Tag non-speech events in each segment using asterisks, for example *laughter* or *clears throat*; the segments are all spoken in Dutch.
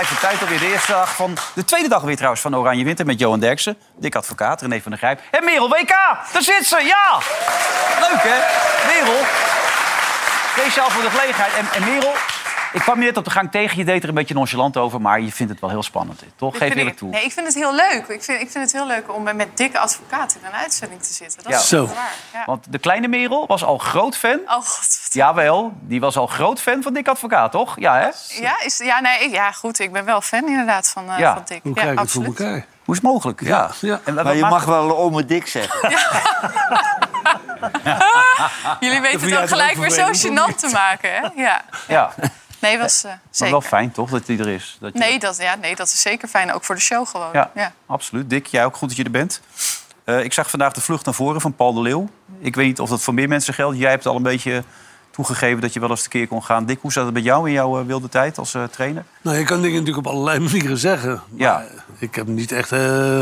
21 november. Wat blijft de tijd alweer de eerste dag van... De tweede dag weer trouwens van Oranje Winter met Johan Derksen. Dik advocaat, René van der Grijp. En Merel WK, daar zit ze, ja! Leuk hè? Merel, speciaal voor de gelegenheid. En, en Merel, ik kwam je net op de gang tegen. Je deed er een beetje nonchalant over, maar je vindt het wel heel spannend. Toch? Geef eerlijk toe. Nee, ik vind het heel leuk. Ik vind, ik vind het heel leuk om met dikke advocaten in een uitzending te zitten. Dat Ja. is Zo. waar. Ja. Want de kleine Merel was al groot fan. Oh god. Jawel, die was al groot fan van Dik Advocaat, toch? Ja, hè? Ja, is, ja, nee, ja, goed. Ik ben wel fan inderdaad van, eh Ja. van Dick. Hoe ja, krijg je het voor absoluut. elkaar? Hoe is het mogelijk? Ja. ja. En Maar je mag wel ome dik zeggen. *laughs* Jullie weten het ook gelijk weer zo gênant te maken, hè? Ja. Ja, Nee, was eh, maar zeker. wel fijn toch dat hij er is. Dat je- Nee dat, ja, nee, dat is zeker fijn. Ook voor de show gewoon. Ja, Ja. absoluut. Dick, jij ook goed dat je er bent. Eh, ik zag vandaag de vlucht naar voren van Paul de Leeuw. Ik weet niet of dat voor meer mensen geldt. Jij hebt al een beetje toegegeven dat je wel eens tekeer kon gaan. Dick, hoe zat het bij jou in jouw wilde tijd als eh, trainer? Nou, je kan dingen natuurlijk op allerlei *laughs* manieren zeggen. Maar Ja. Ik heb niet echt eh,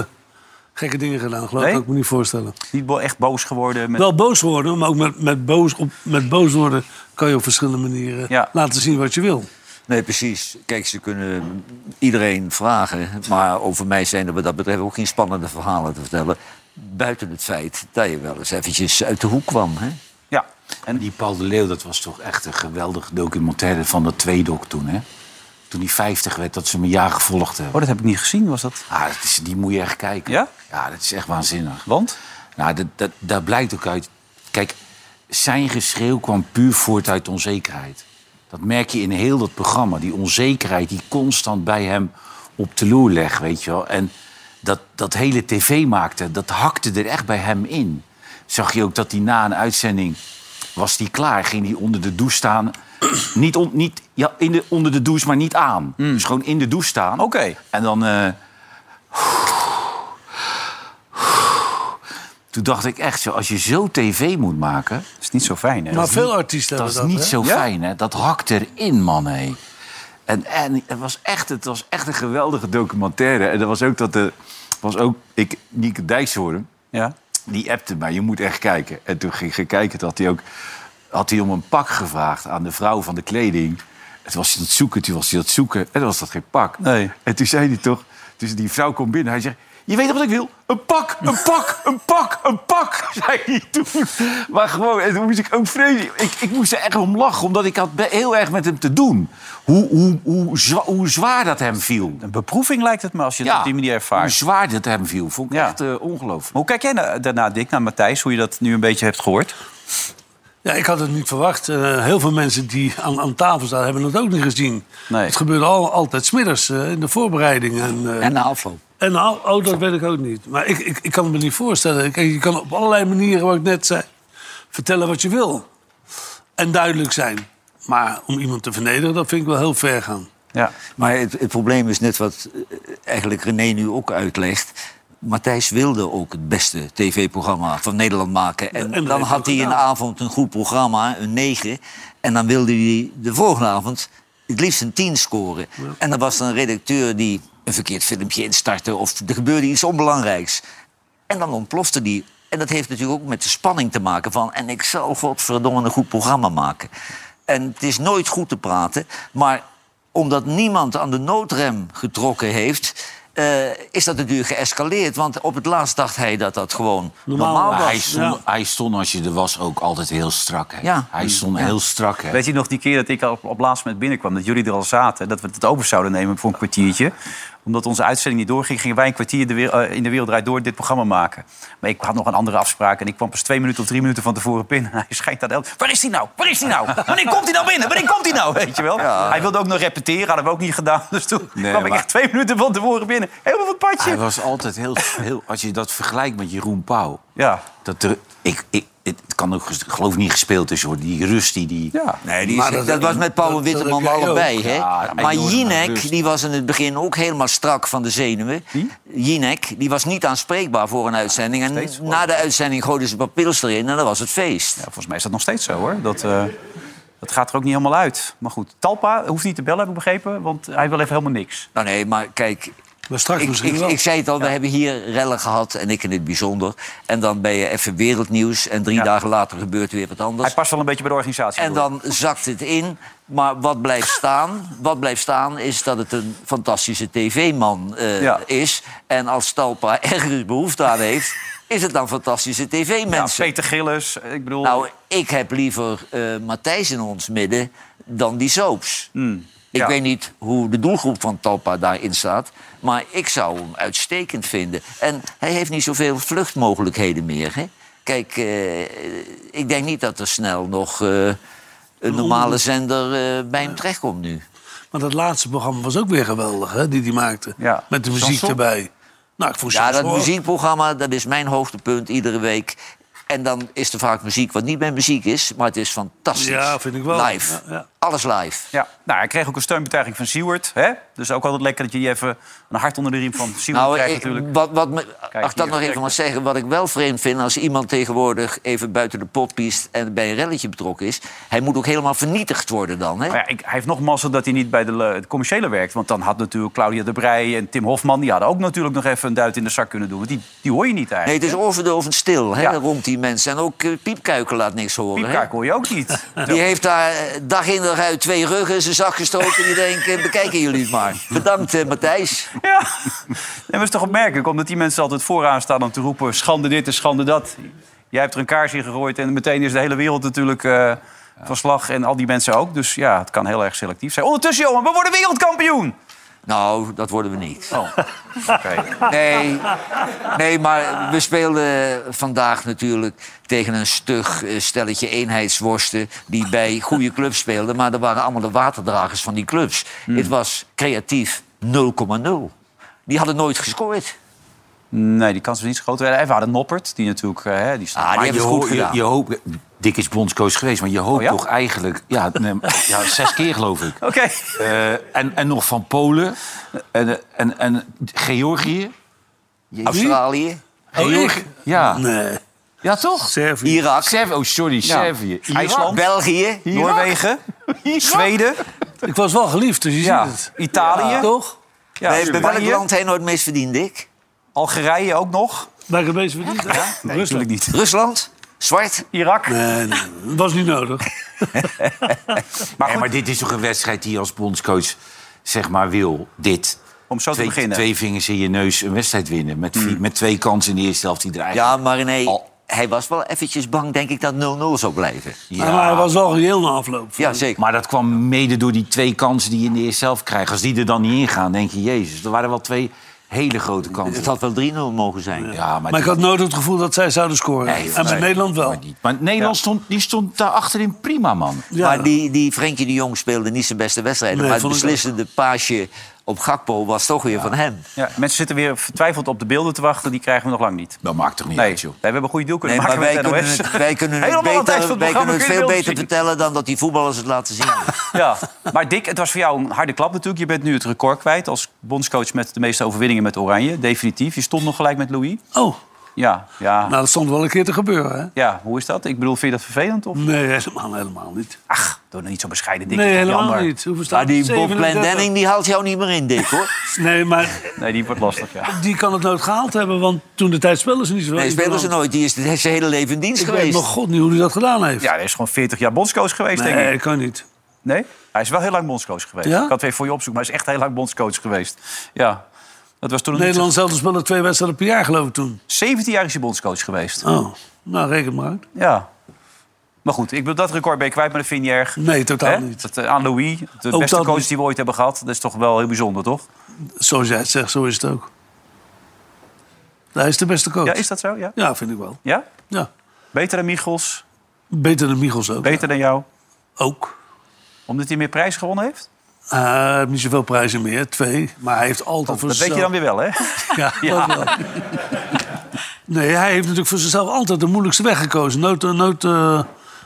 gekke dingen gedaan, geloof Nee? ik. Kan ik me niet voorstellen. Niet bo- echt boos geworden? Met... Wel boos worden, maar ook met, met, boos, op, met boos worden kan je op verschillende manieren Ja. laten zien wat je wil. Nee, precies. Kijk, ze kunnen iedereen vragen. Maar over mij zijn er wat dat betreft ook geen spannende verhalen te vertellen. Buiten het feit dat je wel eens eventjes uit de hoek kwam. Hè? Ja. En die Paul de Leeuw, dat was toch echt een geweldige documentaire van de tweedok toen, hè? Toen hij 50 werd, dat ze hem een jaar gevolgd hebben. Oh, dat heb ik niet gezien, was dat? Ah, dat is, die moet je echt kijken. Ja? Ja, dat is echt waanzinnig. Want? Nou, dat, dat, daar blijkt ook uit... Kijk, zijn geschreeuw kwam puur voort uit onzekerheid. Dat merk je in heel dat programma. Die onzekerheid die constant bij hem op de loer legt, weet je wel. En dat, dat hele tv maakte, dat hakte er echt bij hem in. Zag je ook dat hij na een uitzending... was die klaar, ging hij onder de douche staan... *clears throat* niet, on- niet ja, in de, onder de douche, maar niet aan. Dus gewoon in de douche staan. Oké. En dan... eh, toen dacht ik echt zo, als je zo tv moet maken... Dat is niet zo fijn, hè? Maar veel artiesten Dat hebben is dat. niet hè? zo Ja? fijn, hè? Dat hakt erin, man, hé. En, en het, was echt, het was echt een geweldige documentaire. En er was ook dat de... Was ook, ik, Nieke Dijkshoorn, Ja. die appte mij, je moet echt kijken. En toen ging ik kijken, had hij ook... Had hij om een pak gevraagd aan de vrouw van de kleding. En toen was hij dat zoeken, toen was hij dat zoeken. En dan was dat geen pak. Nee. En toen zei hij toch... Dus die vrouw komt binnen, hij zegt... Je weet wat ik wil? Een pak, een pak, een pak, een pak, *laughs* zei hij toen. Maar gewoon, en toen moest ik ook vrezen. Ik, ik moest er echt om lachen, omdat ik had heel erg met hem te doen. Hoe, hoe, hoe, zwa- hoe zwaar dat hem viel. Een beproeving lijkt het me als je het op die manier hoe ervaart. zwaar dat hem viel. Vond ik Ja. echt eh, ongelooflijk. Maar hoe kijk jij na- daarna, Dick, naar Matthijs? Hoe je dat nu een beetje hebt gehoord? Ja, ik had het niet verwacht. Eh, heel veel mensen die aan, aan tafel staan hebben het ook niet gezien. Nee. Het gebeurde al, altijd smiddags eh, in de voorbereiding. En, eh, En na afloop. En nou, oh, dat weet ik ook niet. Maar ik, ik, ik kan het me niet voorstellen. Kijk, je kan op allerlei manieren, wat ik net zei, vertellen wat je wil. En duidelijk zijn. Maar om iemand te vernederen, dat vind ik wel heel ver gaan. Ja. Maar het, het probleem is net wat eigenlijk René nu ook uitlegt. Matthijs wilde ook het beste tv-programma van Nederland maken. En, dan had hij een avond een goed programma, een 9. En dan wilde hij de volgende avond het liefst een 10 scoren. En dan was er een redacteur die een verkeerd filmpje instartte... of er gebeurde iets onbelangrijks. En dan ontplofte die. En dat heeft natuurlijk ook met de spanning te maken van... en ik zal godverdomme een goed programma maken. En het is nooit goed te praten, maar omdat niemand aan de noodrem getrokken heeft... eh, is dat natuurlijk geëscaleerd. Want op het laatst dacht hij dat dat gewoon Normaal was. hij stond, ja. hij stond, als je er was, ook altijd heel strak. Hè? Ja. Hij stond heel strak. Hè? Weet je nog die keer dat ik op, op laatst moment binnenkwam... dat jullie er al zaten, dat we het over zouden nemen voor een kwartiertje? Omdat onze uitzending niet doorging... gingen wij een kwartier de eh, in de wereld draait door dit programma maken. Maar ik had nog een andere afspraak... en ik kwam pas twee minuten of drie minuten van tevoren binnen. *laughs* Hij schijnt dat... Waar is hij nou? Waar is hij nou? *laughs* Wanneer komt hij nou binnen? Wanneer komt hij nou? Weet je wel? Hij wilde ook nog repeteren, hadden we ook niet gedaan. *laughs* Dus toen Nee, kwam ik echt twee minuten van tevoren binnen. Helemaal van het padje. Hij was altijd heel, heel... Als je dat vergelijkt met Jeroen Pauw... Ja. Dat er, ik, ik, het kan ook, geloof niet gespeeld tussen worden. Die rust die... die Ja. Nee, die is- Maar dat, dat- was met Paul dat- Witteman dat allebei. Hè? Ja, maar Jinek, die was in het begin ook helemaal strak van de zenuwen. Jinek, die was niet aanspreekbaar voor een uitzending. En steeds na de uitzending gooiden ze wat pils erin en dan was het feest. Ja, volgens mij is dat nog steeds zo, hoor. Dat, eh, dat gaat er ook niet helemaal uit. Maar goed, Talpa hoeft niet te bellen, heb ik begrepen. Want hij wil even helemaal niks. Nou nee, maar kijk, Maar straks Ik, misschien ik, wel. ik zei het al, we hebben hier rellen gehad en ik in het bijzonder. En dan ben je even wereldnieuws en drie Ja. dagen later gebeurt weer wat anders. Hij past wel een beetje bij de organisatie. En dan zakt het in. Maar wat blijft staan? Wat blijft staan is dat het een fantastische tv-man eh, Ja. is. En als Talpa ergens behoefte aan heeft, is het dan fantastische ja, tv-mensen. Peter Gillis, ik bedoel... nou, ik heb liever eh, Matthijs in ons midden dan die soaps. hmm, Ik ja. weet niet hoe de doelgroep van Talpa daarin staat. Maar ik zou hem uitstekend vinden. En hij heeft niet zoveel vluchtmogelijkheden meer. Hè? Kijk, eh, ik denk niet dat er snel nog eh, een normale zender eh, bij hem terechtkomt nu. Maar dat laatste programma was ook weer geweldig, hè, die hij maakte. Ja. Met de muziek Chanson? erbij. Nou, ik Ja, dat muziekprogramma, dat is mijn hoogtepunt iedere week. En dan is er vaak muziek wat niet mijn muziek is, maar het is fantastisch. Ja, vind ik wel. Live. Ja, ja. Alles live. Ja, nou, hij kreeg ook een steunbetuiging van Seward. Hè? Dus ook altijd lekker dat je die even een hart onder de riem van Seward Nou, krijgt ik- natuurlijk. wat, wat me, Kijk, dat nog even mag zeggen, wat ik wel vreemd vind als iemand tegenwoordig even buiten de pot piest en bij een relletje betrokken is, hij moet ook helemaal vernietigd worden dan. Hè? Maar ja, ik, hij heeft nog mazzel dat hij niet bij de, le- de commerciële werkt. Want dan had natuurlijk Claudia de Brij en Tim Hofman... die hadden ook natuurlijk nog even een duit in de zak kunnen doen. Want die, die hoor je niet Nee, eigenlijk. het is overdovend stil hè, Ja. rond die mensen. En ook eh, Piepkuiken laat niks horen. Piepkaak hoor je ook niet. Die heeft daar eh, dag in uit twee ruggen zijn zak gestoken. En die denkt, eh, bekijken jullie het maar. Bedankt, eh, Matthijs. Ja, het is toch opmerkelijk, omdat die mensen altijd vooraan staan om te roepen... schande dit en schande dat. Jij hebt er een kaars in gegooid en meteen is de hele wereld natuurlijk eh, van slag. En al die mensen ook. Dus ja, het kan heel erg selectief zijn. Ondertussen, jongen, we worden wereldkampioen! Nou, dat worden we niet. Oh, oké. Nee, nee, maar we speelden vandaag natuurlijk tegen een stug eh, stelletje eenheidsworsten... die bij goede clubs speelden. Maar dat waren allemaal de waterdragers van die clubs. Het was creatief 0,0. Die hadden nooit gescoord. Nee, die kans was niet zo groot. We hadden Noppert, die natuurlijk... eh, hè, die. Ah, die Maar je, ho- je, je hoopt... Dick is bondscoach geweest, maar je hoopt Oh ja? toch eigenlijk... Ja, nee, *laughs* ja, zes keer geloof ik. Oké. Eh, en, en nog van Polen. En, en, en Georgië. Australië, Georgië. Ja. Nee, ja, toch? Servië. Irak, Servië. Oh, sorry, Servië. IJsland. België. Noorwegen, Zweden, Ik was wel geliefd, dus je ja, ziet het. Italië, Toch? ja, bij, bij welk land hij nooit meest verdiend, Dick? Algerije ook nog. Waar ik het meest verdiend. Nee, Rusland. natuurlijk niet. Rusland? Zwart? Irak. Nee, nee, nee, dat was niet nodig. *laughs* Maar, maar dit is toch een wedstrijd die je als bondscoach zeg maar wil. Dit. Om zo te Twee, beginnen. twee vingers in je neus een wedstrijd winnen. Met, vier- met twee kansen in de eerste helft die er eigenlijk... Ja, maar René, Al- hij was wel eventjes bang, denk ik, dat 0-0 zou blijven. Maar, maar hij was wel reëel na afloop. Ja, zeker. Maar dat kwam mede door die twee kansen die je in de eerste helft krijgt. Als die er dan niet in gaan, denk je, jezus. Er waren wel twee hele grote kansen. Het had wel 3-0 mogen zijn. Ja, maar, Maar ik had nooit het gevoel dat zij zouden scoren. Nee, en nee, Nederland wel. maar Nederland stond, die stond daar achterin prima, man. Ja. Maar die, die Frenkie de Jong speelde niet zijn beste wedstrijden. Nee, maar het beslissende paasje op Gakpo was toch weer van hem. Ja, mensen zitten weer vertwijfeld op de beelden te wachten. Die krijgen we nog lang niet. Dat maakt toch niet Nee, uit, joh. we hebben een goede deal kunnen Nee, maar maken wij kunnen, het, wij kunnen het, beter, wij kunnen veel beter vertellen dan dat die voetballers het laten zien. Ja, maar Dick, het was voor jou een harde klap natuurlijk. Je bent nu het record kwijt als bondscoach met de meeste overwinningen met Oranje. Definitief. Je stond nog gelijk met Louis. Oh, Ja, ja. nou dat stond wel een keer te gebeuren, hè? ja hoe is dat? Ik bedoel, vind je dat vervelend? Of? Nee, helemaal, helemaal niet. Ach, doe dan niet zo bescheiden, Dick. Nee, helemaal jammer. niet. Staat Maar die? Bob 37? Denning die haalt jou niet meer in, Dick, hoor. *laughs* Nee, maar Nee, die wordt lastig, ja. die kan het nooit gehaald hebben, want toen de tijd speelden ze niet zo Nee, spelen ze nooit. Die is zijn hele leven in dienst Ik weet geweest. nog god niet hoe hij dat gedaan heeft. Ja, hij is gewoon 40 jaar bondscoach geweest, denk nee, ik. kan niet. Nee? Hij is wel heel lang bondscoach geweest. Ja? Ik had het even voor je opzoeken, maar hij is echt heel lang bondscoach geweest. Ja. Dat was toen een Nederland zelf speelde twee wedstrijden per jaar, geloof ik, toen. 17 jaar is hij bondscoach geweest. Oh, nou, reken maar uit. Ja. Maar goed, ik bedoel, dat record ben je kwijt, maar dat vind je erg. Nee, totaal Hè? niet. Dat, eh, aan Louis, de Ook beste coach niet. die we ooit hebben gehad. Dat is toch wel heel bijzonder, toch? Zoals jij het zegt, zo is het ook. Hij is de beste coach. Ja, is dat zo? Ja? Ja, vind ik wel. ja? Ja. Beter dan Michels? Beter dan Michels ook. Beter dan jou? Ook. Omdat hij meer prijs gewonnen heeft? Eh, hij heeft niet zoveel prijzen meer, twee. Maar hij heeft altijd voor Dat weet je dan zichzelf... weer wel, hè? *laughs* *laughs* Ja, dat wel. Nee, hij heeft natuurlijk voor zichzelf altijd de moeilijkste weg gekozen. Nooit, eh, nooit eh,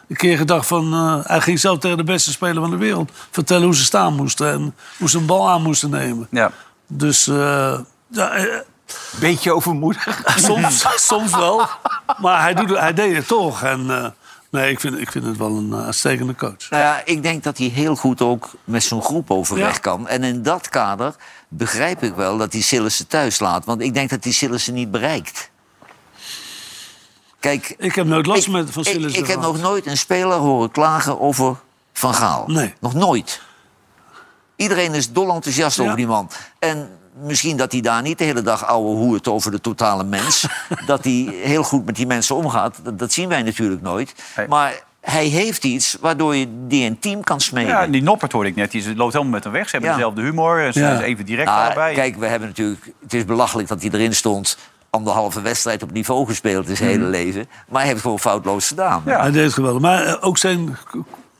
een keer gedacht van... eh, hij ging zelf tegen de beste speler van de wereld vertellen hoe ze staan moesten. En hoe ze een bal aan moesten nemen. Ja. Dus eh, ja, eh, Beetje overmoedig. *laughs* soms, soms wel. Maar hij, doet, hij deed het toch. En, eh, Nee, ik vind, ik vind het wel een eh, uitstekende coach. Nou ja, ik denk dat hij heel goed ook met zo'n groep overweg Ja. kan. En in dat kader begrijp ik wel dat hij Sillissen thuis laat. Want ik denk dat hij Sillissen niet bereikt. Kijk, Ik heb nooit last ik, met van Sillissen ik heb nog nooit een speler horen klagen over Van Gaal. Nee. Nog nooit. Iedereen is dol enthousiast Ja. over die man. En misschien dat hij daar niet de hele dag ouwe hoert over de totale mens. *laughs* dat hij heel goed met die mensen omgaat. Dat, dat zien wij natuurlijk nooit. Maar hij heeft iets waardoor je die een team kan smeden. Ja, die Noppert hoorde ik net. Die loopt helemaal met hem weg. Ze hebben Ja. dezelfde humor. en Ze Ja. zijn even direct Nou, allebei. Kijk, we hebben natuurlijk. Het is belachelijk dat hij erin stond. Anderhalve wedstrijd op niveau gespeeld in zijn hele leven. Maar hij heeft het gewoon foutloos gedaan. Mhm. Ja. Hij deed het geweldig. Maar eh, ook zijn...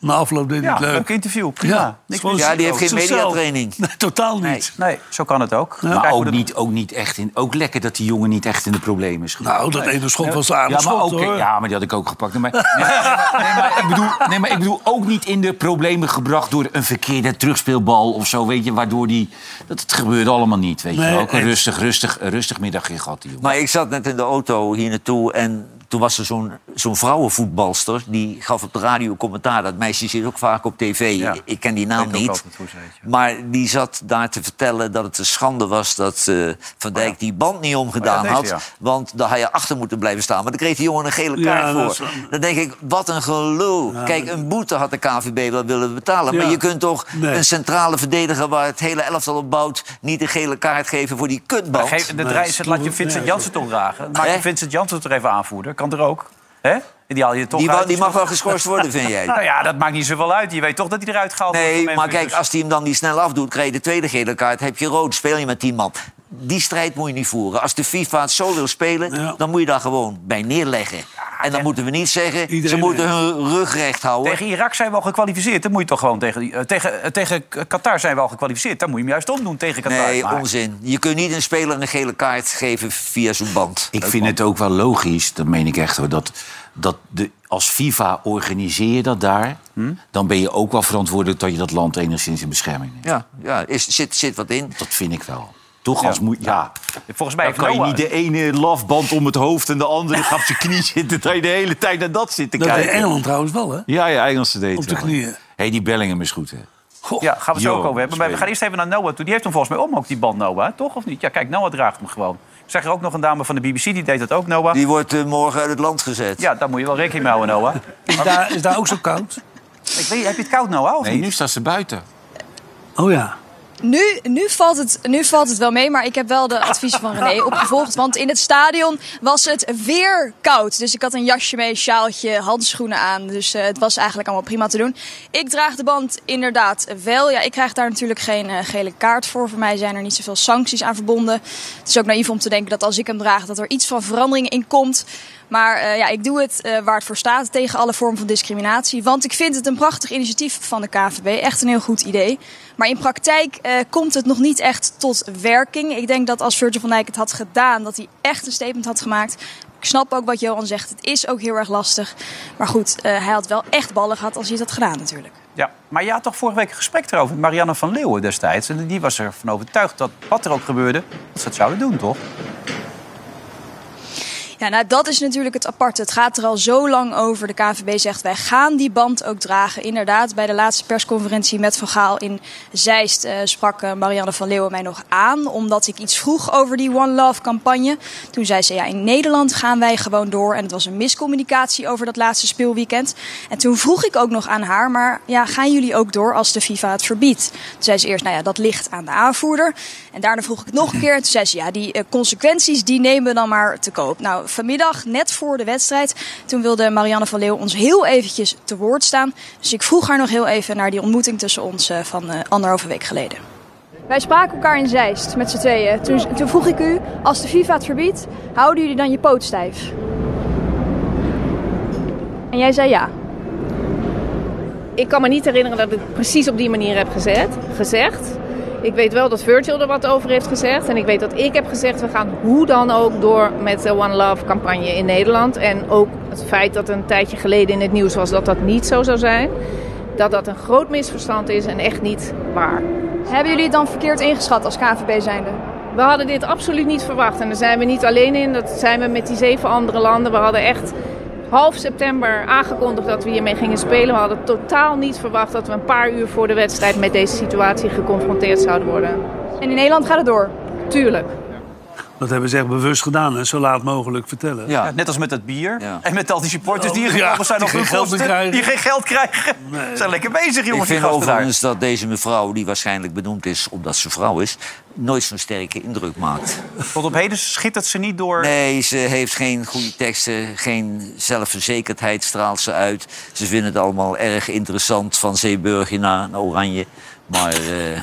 Na afloop deed hij ja, het leuk. leuk interview. Prima. Ja, Niks mis. Ja, die heeft geen Zichzelf. mediatraining. Nee, totaal niet. Nee. Nee, zo kan het ook. Ja. Maar ook niet, ook niet echt in. Ook lekker dat die jongen niet echt in de problemen is gekomen. Nou, dat ene schot was aardig Ja, maar, schot, ook, hoor. ja, maar die had ik ook gepakt. Nee, maar, nee, maar, ik bedoel, nee, maar ik bedoel ook niet in de problemen gebracht door een verkeerde terugspeelbal of zo. Weet je, waardoor die. Dat het gebeurde allemaal niet. Weet je, Nee, wel. ook een rustig, rustig, rustig middagje gehad, die jongen. Maar ik zat net in de auto hier naartoe en toen was er zo'n zo'n vrouwenvoetbalster... die gaf op de radio commentaar. Dat meisje zit ook vaak op tv. Ja. Ik ken die naam niet. altijd. Maar die zat daar te vertellen dat het een schande was... dat eh, Van Dijk die band niet omgedaan Oh ja, deze, had. ja. Want daar had je achter moeten blijven staan. Maar dan kreeg die jongen een gele kaart voor. is- Dan denk ik, wat een gelul. Kijk, een boete had de KVB wel willen betalen. Maar je kunt toch Nee. een centrale verdediger... waar het hele elftal op bouwt... niet een gele kaart geven voor die kutband? Geef, de laat je Vincent Ja, Jansen toch dragen. Maak je Vincent Jansen toch even aanvoerder. Kan er ook. Hè? Die haal je toch Die, uit. die mag wel geschorst worden, vind jij? *laughs* Nou ja, dat maakt niet zoveel uit. Je weet toch dat hij eruit gehaald wordt. Nee, van maar kijk, als hij hem dan niet snel afdoet... krijg je de tweede gele kaart, heb je rood, speel je met 10 man. Die strijd moet je niet voeren. Als de FIFA het zo wil spelen, Ja. dan moet je daar gewoon bij neerleggen. en dan moeten we niet zeggen, ze moeten hun rug recht houden. Tegen Irak zijn we al gekwalificeerd. Dan moet je toch gewoon tegen, die- eh, tegen, eh, tegen Qatar zijn we al gekwalificeerd. Dan moet je hem juist omdoen tegen Qatar. Nee, Maar- onzin. Je kunt niet een speler een gele kaart geven via zo'n band. Ik vind het ook wel logisch, dat meen ik echt hoor, dat, dat de, als FIFA organiseer je dat daar, Hm? dan ben je ook wel verantwoordelijk dat je dat land enigszins in bescherming neemt. Ja, ja is, zit, zit wat in. Dat vind ik wel. Toch Ja. als moet ja. Volgens mij Dan heeft kan je niet de ene lafband om het hoofd en de andere *laughs* gaat op zijn knie zitten. Dat je de hele tijd naar dat zit te Dat deed kijken. Engeland trouwens wel, hè? Ja, ja, Engelsen deed Op de knieën. hey, die Bellingham is goed, hè? Goh. Ja, gaan we het zo ook over hebben. Maar we gaan eerst even naar Noah toe. Die heeft hem volgens mij om, ook die band Noah. Toch of niet? Ja, kijk, Noah draagt hem gewoon. Ik zag er ook nog een dame van de BBC, die deed dat ook, Noah. Die wordt eh, morgen uit het land gezet. Ja, daar moet je wel rekening mee houden, Noah. Is, daar, is daar ook zo koud? Ik weet, heb je het koud, Noah, of Nee, niet? nu staat ze buiten. Oh ja. Nu, nu, valt het, nu valt het wel mee, maar ik heb wel de adviezen van René *laughs* opgevolgd. Want in het stadion was het weer koud. Dus ik had een jasje mee, sjaaltje, handschoenen aan. Dus eh, het was eigenlijk allemaal prima te doen. Ik draag de band inderdaad wel. Ja, ik krijg daar natuurlijk geen eh, gele kaart voor. Voor mij zijn er niet zoveel sancties aan verbonden. Het is ook naïef om te denken dat als ik hem draag, dat er iets van verandering in komt. Maar eh, ja, ik doe het eh, waar het voor staat tegen alle vormen van discriminatie. Want ik vind het een prachtig initiatief van de KVB. Echt een heel goed idee. Maar in praktijk eh, komt het nog niet echt tot werking. Ik denk dat als Virgil van Dijk het had gedaan, dat hij echt een statement had gemaakt. Ik snap ook wat Johan zegt. Het is ook heel erg lastig. Maar goed, hij had wel echt ballen gehad als hij het had gedaan natuurlijk. Ja, maar je had toch vorige week een gesprek erover met Marianne van Leeuwen destijds. En die was ervan overtuigd dat wat er ook gebeurde, dat ze het zouden doen, toch? Ja, nou dat is natuurlijk het aparte. Het gaat er al zo lang over. De KVB zegt wij gaan die band ook dragen. Inderdaad, bij de laatste persconferentie met Van Gaal in Zeist eh, sprak eh, Marianne van Leeuwen mij nog aan. Omdat ik iets vroeg over die One Love campagne. Toen zei ze ja, in Nederland gaan wij gewoon door. En het was een miscommunicatie over dat laatste speelweekend. En toen vroeg ik ook nog aan haar, maar ja, gaan jullie ook door als de FIFA het verbiedt? Toen zei ze eerst, nou ja, dat ligt aan de aanvoerder. En daarna vroeg ik het nog een keer. En toen zei ze, ja, die eh, consequenties die nemen we dan maar te koop. Nou, vanmiddag, net voor de wedstrijd, toen wilde Marianne van Leeuw ons heel eventjes te woord staan. Dus ik vroeg haar nog heel even naar die ontmoeting tussen ons eh, van eh, anderhalve week geleden. Wij spraken elkaar in Zeist met z'n tweeën. Toen, toen vroeg ik u, als de FIFA het verbiedt, houden jullie dan je poot stijf? En jij zei ja. Ik kan me niet herinneren dat ik het precies op die manier heb gezet, gezegd. Ik weet wel dat Virgil er wat over heeft gezegd. En ik weet dat ik heb gezegd, we gaan hoe dan ook door met de One Love campagne in Nederland. En ook het feit dat een tijdje geleden in het nieuws was dat dat niet zo zou zijn. Dat dat een groot misverstand is en echt niet waar. Hebben jullie het dan verkeerd ingeschat als KVB zijnde? We hadden dit absoluut niet verwacht. En daar zijn we niet alleen in. Dat zijn we met die zeven andere landen. We hadden echt half september aangekondigd dat we hiermee gingen spelen. We hadden totaal niet verwacht dat we een paar uur voor de wedstrijd met deze situatie geconfronteerd zouden worden. En in Nederland gaat het door. Tuurlijk. Dat hebben ze echt bewust gedaan, hè? zo laat mogelijk vertellen. Ja, net als met dat bier. Ja. En met al die supporters die hier ja, gekomen zijn die op geen hun geld krijgen. Die geen geld krijgen. Ze zijn lekker bezig, Ik jongens. die vind overigens dat deze mevrouw, die waarschijnlijk benoemd is omdat ze vrouw is, nooit zo'n sterke indruk maakt. Tot op heden schittert ze niet door. Nee, ze heeft geen goede teksten, geen zelfverzekerdheid straalt ze uit. Ze vinden het allemaal erg interessant van Zeeburger naar, naar Oranje. Maar eh,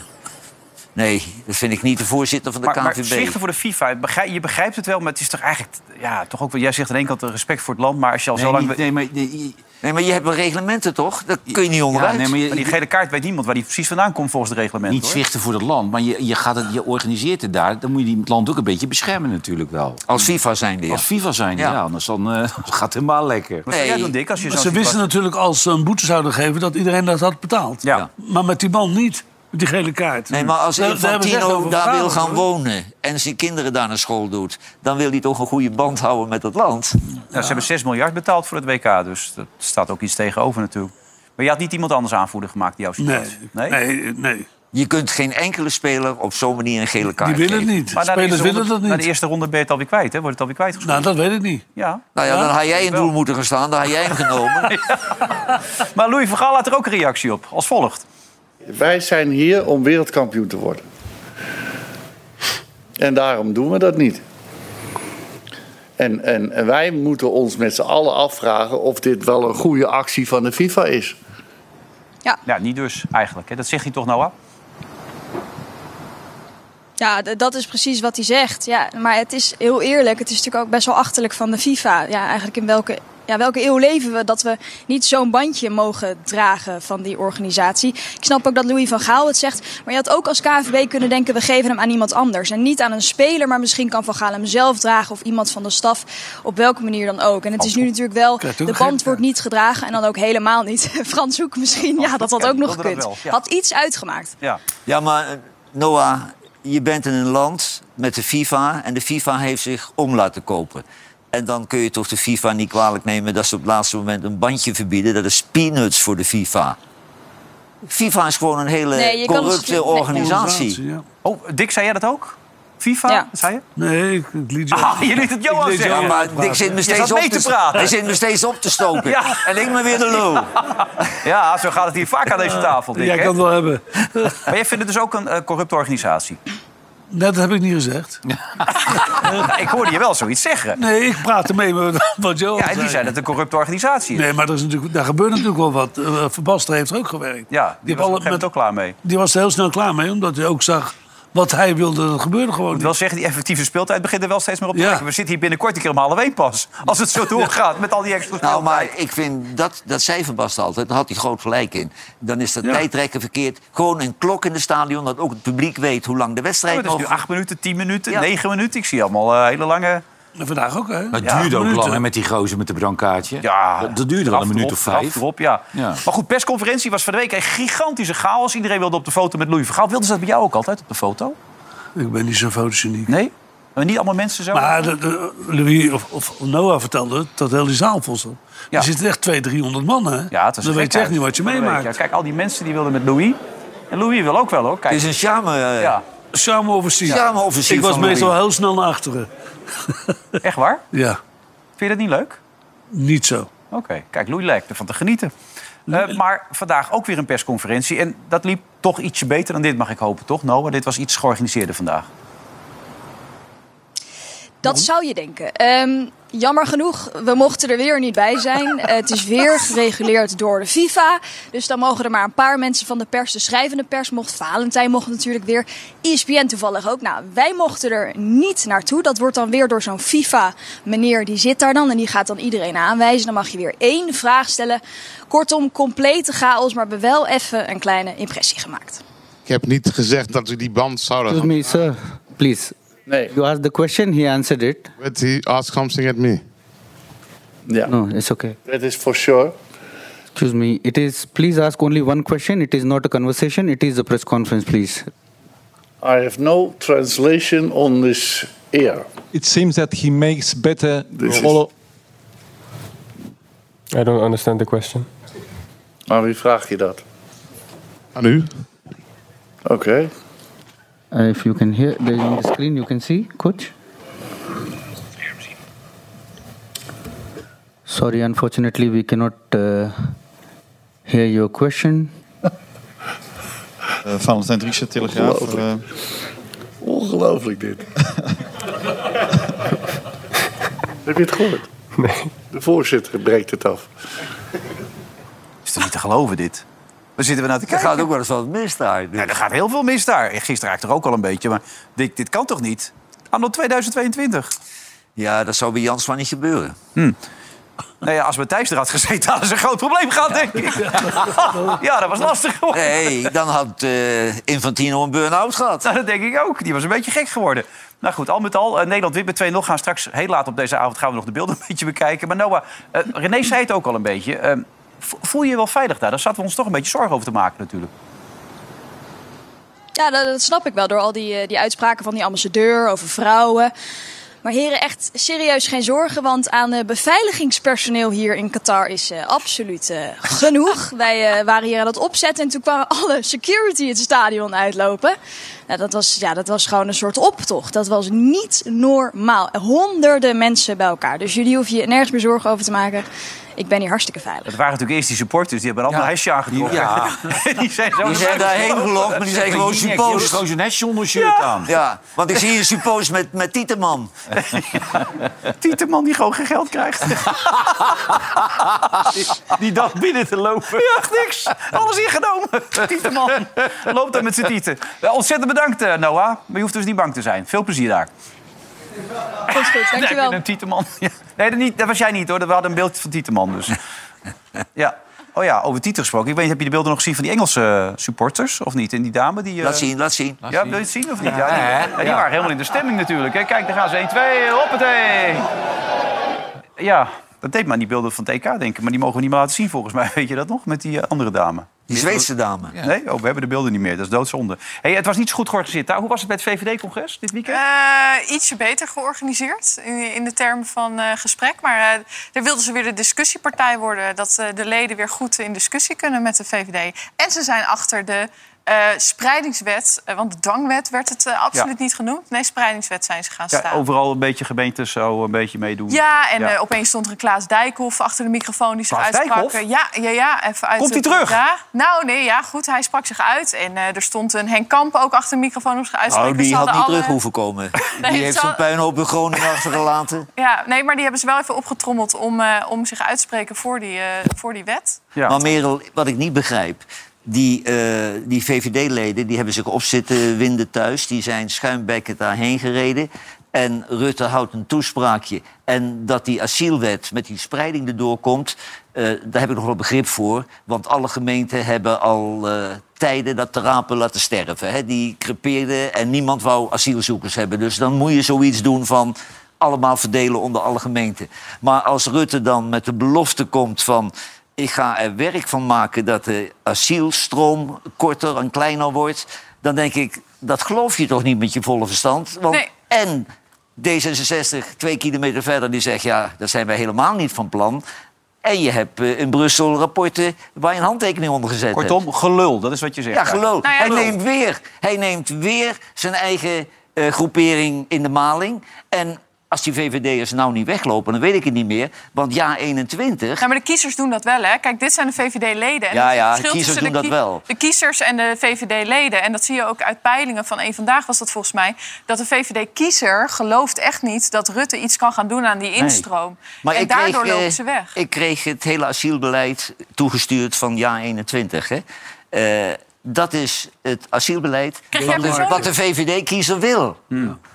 nee, dat vind ik niet de voorzitter van de Maar, maar KNVB. zwichten voor de FIFA, begrijp- je begrijpt het wel, maar het is toch eigenlijk... Ja, toch ook wel, jij zegt aan de ene kant respect voor het land, maar als je al zo lang... niet- nee, maar, nee, Nee, maar je hebt wel reglementen toch? Daar kun je niet onderuit. ja, nee, maar je, Maar die gele kaart weet niemand waar die precies vandaan komt volgens het reglement. niet zwichten voor het land, maar je, je, gaat het, je organiseert het daar. Dan moet je die- het land ook een beetje beschermen natuurlijk wel. Als FIFA zijn ja. Als FIFA zijn, ja. Ja. anders dan, eh, *laughs* gaat het helemaal lekker. Nee. doen, Dick, als je Maar ze wisten natuurlijk als ze een boete zouden geven dat iedereen dat had betaald. Ja. Maar met die band niet. Met die gele kaart. Nee, maar als Infantino daar wil gaan hoor. wonen en zijn kinderen daar naar school doet... dan wil hij toch een goede band houden met het land. Ja, ze hebben 6 miljard betaald voor het WK, dus er staat ook iets tegenover natuurlijk. Maar je had niet iemand anders aanvoerder gemaakt die jouw situatie? Nee, nee, nee. Je kunt geen enkele speler op zo'n manier een gele kaart Die willen het niet. Maar na de, Spelers eerste willen ronde, dat na niet. de eerste ronde ben je het alweer kwijt, hè? Wordt het alweer kwijtgespeeld? Nou, dat weet ik niet. Ja. Nou ja, dan had jij in wel. doel moeten gaan staan, dan had jij hem genomen. *laughs* Maar Louis van Gaal had er ook een reactie op, als volgt. Wij zijn hier om wereldkampioen te worden. En daarom doen we dat niet. En, en, en wij moeten ons met z'n allen afvragen of dit wel een goede actie van de FIFA is. Ja, niet dus eigenlijk. Hè? Dat zegt hij toch, Noah? Ja, dat is precies wat hij zegt. Ja, maar het is heel eerlijk. Het is natuurlijk ook best wel achterlijk van de FIFA. Ja, eigenlijk in welke, ja, welke eeuw leven we dat we niet zo'n bandje mogen dragen van die organisatie. Ik snap ook dat Louis van Gaal het zegt. Maar je had ook als KNVB kunnen denken, we geven hem aan iemand anders. En niet aan een speler, maar misschien kan Van Gaal hem zelf dragen. Of iemand van de staf, op welke manier dan ook. En het is nu natuurlijk wel, de band wordt niet gedragen. En dan ook helemaal niet. *laughs* Frans Hoek misschien, ja, dat had ook nog gekund. Had iets uitgemaakt. Ja. Ja, maar eh, Noah, je bent in een land met de FIFA... en de FIFA heeft zich om laten kopen. En dan kun je toch de FIFA niet kwalijk nemen... dat ze op het laatste moment een bandje verbieden. Dat is peanuts voor de FIFA. FIFA is gewoon een hele Nee, het- corrupte nee. organisatie. Ja. Oh, Dick, zei jij dat ook? FIFA? Ja. Zei je? Nee, ik, ik liet je... Ah, je liet het *laughs* Johan Ik liet zeggen. Ja, maar Dick zit me steeds op te praten. Hij zit me steeds op te stoken. *laughs* Ja. En ik me weer de lul. *laughs* Ja, zo gaat het hier vaak aan deze tafel, Dick. Jij hè? kan het wel hebben. Maar jij vindt het dus ook een eh, corrupte organisatie? Dat heb ik niet gezegd. *laughs* Ik hoorde je wel zoiets zeggen. Nee, ik praat ermee met *laughs* wat Johan Ja, en die zei. dat het een corrupte organisatie is. Nee, maar er is natuurlijk, daar gebeurt natuurlijk wel wat. Uh, Verbaster heeft er ook gewerkt. Ja, die, Die, was op heeft een gegeven alle, moment met, ook klaar mee. Die was er heel snel klaar mee, omdat hij ook zag wat hij wilde. Dat gebeurde gewoon moet niet. wel zeggen, die effectieve speeltijd begint er wel steeds meer op te Ja. lijken. We zitten hier binnenkort een keer om half één pas. Als het zo *laughs* doorgaat met al die extra Nou, maar speeltijd. ik vind dat, dat zei Van Basten altijd, daar had hij groot gelijk in. Dan is dat Ja. tijdrekken verkeerd. Gewoon een klok in het stadion, dat ook het publiek weet hoe lang de Ja, wedstrijd maar het is nog... nu acht minuten, tien minuten, Ja. negen minuten. Ik zie allemaal eh, hele lange... Vandaag ook, hè? Maar het Ja, duurde ook minuten. lang hè, met die gozer met de brancardje. Ja, dat, dat duurde wel een minuut of vijf. Erop, ja. Ja. Maar goed, persconferentie was van de week een gigantische chaos. Iedereen wilde op de foto met Louis van Gaal. Wilden ze dat bij jou ook altijd op de foto? Ik ben niet zo fotogeniek. Nee? Maar niet allemaal mensen zo? Maar de, de- Louis of, of Noah vertelde dat heel die zaal vol zat. Ja. Er zitten echt 200, 300 man, hè? ja, Dan weet je echt niet wat je meemaakt. Ja, kijk, al die mensen die wilden met Louis. En Louis wil ook wel, hoor. Kijk, Het is een charme, eh, ja, Charme-offensief. charme-offensief Ik was van Louis. meestal heel snel naar achteren. *laughs* echt waar? Ja, Vind je dat niet leuk? niet zo. Oké, kijk, Louis lijkt ervan te genieten. Eh, maar vandaag ook weer een persconferentie. En dat liep toch ietsje beter dan dit, mag ik hopen, toch? Noah, dit was iets georganiseerder vandaag. Dat zou je denken. Ehm, jammer genoeg, we mochten er weer niet bij zijn. Eh, het is weer gereguleerd door de FIFA. Dus dan mogen er maar een paar mensen van de pers. De schrijvende pers mocht. Valentijn mocht natuurlijk weer. ESPN toevallig ook. Nou, wij mochten er niet naartoe. Dat wordt dan weer door zo'n FIFA-meneer. Die zit daar dan en die gaat dan iedereen aanwijzen. Dan mag je weer één vraag stellen. Kortom, complete chaos. Maar we hebben wel even een kleine impressie gemaakt. Ik heb niet gezegd dat we die band zouden Excuse me, sir. Please. Nee. You asked the question, he answered it. But he asked something at me. Ja, No, it's okay. that is for sure. Excuse me. It is, please ask only one question. It is not a conversation. It is a press conference, please. I have no translation on this air. it seems that he makes better This is- follow. I don't understand the question. Maar wie vraag je dat? Aan u. Oké. Uh, if you can hear, there on the screen you can see, coach. Sorry, unfortunately we cannot uh, hear your question. Uh, Valentijn Driessen, Telegraaf. Ongelooflijk. Ongelooflijk dit. *laughs* Heb je het gehoord? Nee. De voorzitter breekt het af. Is toch niet te geloven, dit? Waar zitten we naar te Er gaat ook wel eens wat mis daar. Ja, er gaat heel veel mis daar. Gisteren eigenlijk toch ook al een beetje. Maar dit, dit kan toch niet? Anno 2022. Ja, dat zou bij Jansma niet gebeuren. Nou ja, als Matthijs er had gezeten, hadden ze een groot probleem gehad, denk ik. ja, dat was lastig geworden. Nee, dan had eh, Infantino een burn-out gehad. Nou, dat denk ik ook. Die was een beetje gek geworden. Nou goed, al met al, eh, Nederland wint met 2-0. Gaan straks heel laat op deze avond gaan we nog de beelden een beetje bekijken. Maar Noah, eh, René zei het ook al een beetje. Vo- voel je je wel veilig daar? Daar zaten we ons toch een beetje zorgen over te maken natuurlijk. Ja, dat, snap ik wel door al die, eh, die uitspraken van die ambassadeur over vrouwen. Maar heren, echt serieus geen zorgen, want aan eh, beveiligingspersoneel hier in Qatar is eh, absoluut genoeg. Wij waren hier aan het opzetten en toen kwamen alle security het stadion uitlopen. Nou, dat, was, ja, dat was gewoon een soort optocht. Dat was niet normaal. Honderden mensen bij elkaar. Dus jullie hoeven je nergens meer zorgen over te maken. Ik ben hier hartstikke veilig. Dat waren natuurlijk eerst die supporters. Die hebben allemaal een hesje aangetrokken. Ja. *laughs* die zijn, zo Die zijn daarheen gelogd, maar die zijn gewoon Die hebben suppost. gewoon zo'n hesje onder shirt aan. Ja, want ik zie een suppost met, met Tieteman. *laughs* Tieteman die gewoon geen geld krijgt. *laughs* die, die dacht binnen te lopen. Ja, niks. Alles ingenomen. Tieteman. Loopt daar met zijn tieten. Ontzettend bedankt, eh, Noah. Maar je hoeft dus niet bang te zijn. Veel plezier daar. Goed, goed, Ja, ik dankjewel. ben een Tieteman. *laughs* Ja. Nee, dat, niet, dat was jij niet hoor. We hadden een beeld van Tieteman. Dus. *laughs* Ja. Oh ja, over Tieter gesproken. Ik weet niet, heb je de beelden nog gezien van die Engelse supporters? Of niet? En die dame die... eh, Laat zien, laat zien. Ja, wil je het zien of niet? Ja, die, ja, die waren helemaal in de stemming natuurlijk. Hè. Kijk, daar gaan ze 1, 2, hoppatee. Ja, dat deed maar die beelden van het EK, denk ik. Maar die mogen we niet meer laten zien volgens mij. *laughs* Weet je dat nog? Met die eh, andere dame. Die Zweedse dame. Nee? Oh, we hebben de beelden niet meer. Dat is doodzonde. Hey, het was niet zo goed georganiseerd. Hoe was het bij het VVD-congres dit weekend? Eh, ietsje beter georganiseerd in, in de termen van eh, gesprek. Maar eh daar wilden ze weer de discussiepartij worden. Dat eh, de leden weer goed in discussie kunnen met de VVD. En ze zijn achter de eh, spreidingswet. eh, want de dwangwet werd het eh, absoluut Ja. niet genoemd. Nee, spreidingswet zijn ze gaan Ja, staan. overal een beetje gemeentes zo een beetje meedoen. Ja, en Ja. opeens stond er een Klaas Dijkhoff achter de microfoon die zich Klaas uitsprak. Dijkhoff? Ja, ja, ja. Even uit Komt de- hij terug? Ja. Nou, nee, ja, goed. Hij sprak zich uit. En eh, er stond een Henk Kamp ook achter de microfoon om zich uit te Nou, spreken. die Ze had niet terug hoeven komen. *laughs* Nee, die heeft ze zo'n hadden- puinhoop in Groningen achtergelaten. *laughs* Ja, nee, maar die hebben ze wel even opgetrommeld om, eh, om zich uit te spreken voor die, eh, voor die wet. Maar Merel, wat ik niet begrijp... Die, eh, die VVD-leden die hebben zich op zitten winden thuis. Die zijn schuimbekkend daarheen gereden. En Rutte houdt een toespraakje. En dat die asielwet met die spreiding erdoor komt... eh, daar heb ik nog wel begrip voor. Want alle gemeenten hebben al eh, tijden dat de rapen laten sterven. Hè? Die crepeerden en niemand wou asielzoekers hebben. Dus dan moet je zoiets doen van allemaal verdelen onder alle gemeenten. Maar als Rutte dan met de belofte komt van... ik ga er werk van maken dat de asielstroom korter en kleiner wordt... dan denk ik, dat geloof je toch niet met je volle verstand? Want Nee. En D66, twee kilometer verder, die zegt... ja, daar zijn wij helemaal niet van plan... En je hebt eh, in Brussel rapporten waar je een handtekening onder gezet hebt. Kortom, gelul, dat is wat je zegt. Ja, gelul. Nou ja, hij, gelul. neemt weer, hij neemt weer zijn eigen eh, groepering in de maling. En als die VVD'ers nou niet weglopen, dan weet ik het niet meer. Want ja, 21... Ja, maar de kiezers doen dat wel, hè? Kijk, dit zijn de VVD-leden. En Ja, ja, verschil kiezers doen de dat wel. De kiezers en de VVD-leden. En dat zie je ook uit peilingen van één vandaag was dat volgens mij. Dat de VVD-kiezer gelooft echt niet dat Rutte iets kan gaan doen aan die instroom. Maar en ik daardoor kreeg, eh, lopen ze weg. Ik kreeg het hele asielbeleid toegestuurd van jaar 21. Hè. Eh, dat is het asielbeleid wat de, persoonlijk- wat de VVD-kiezer wil.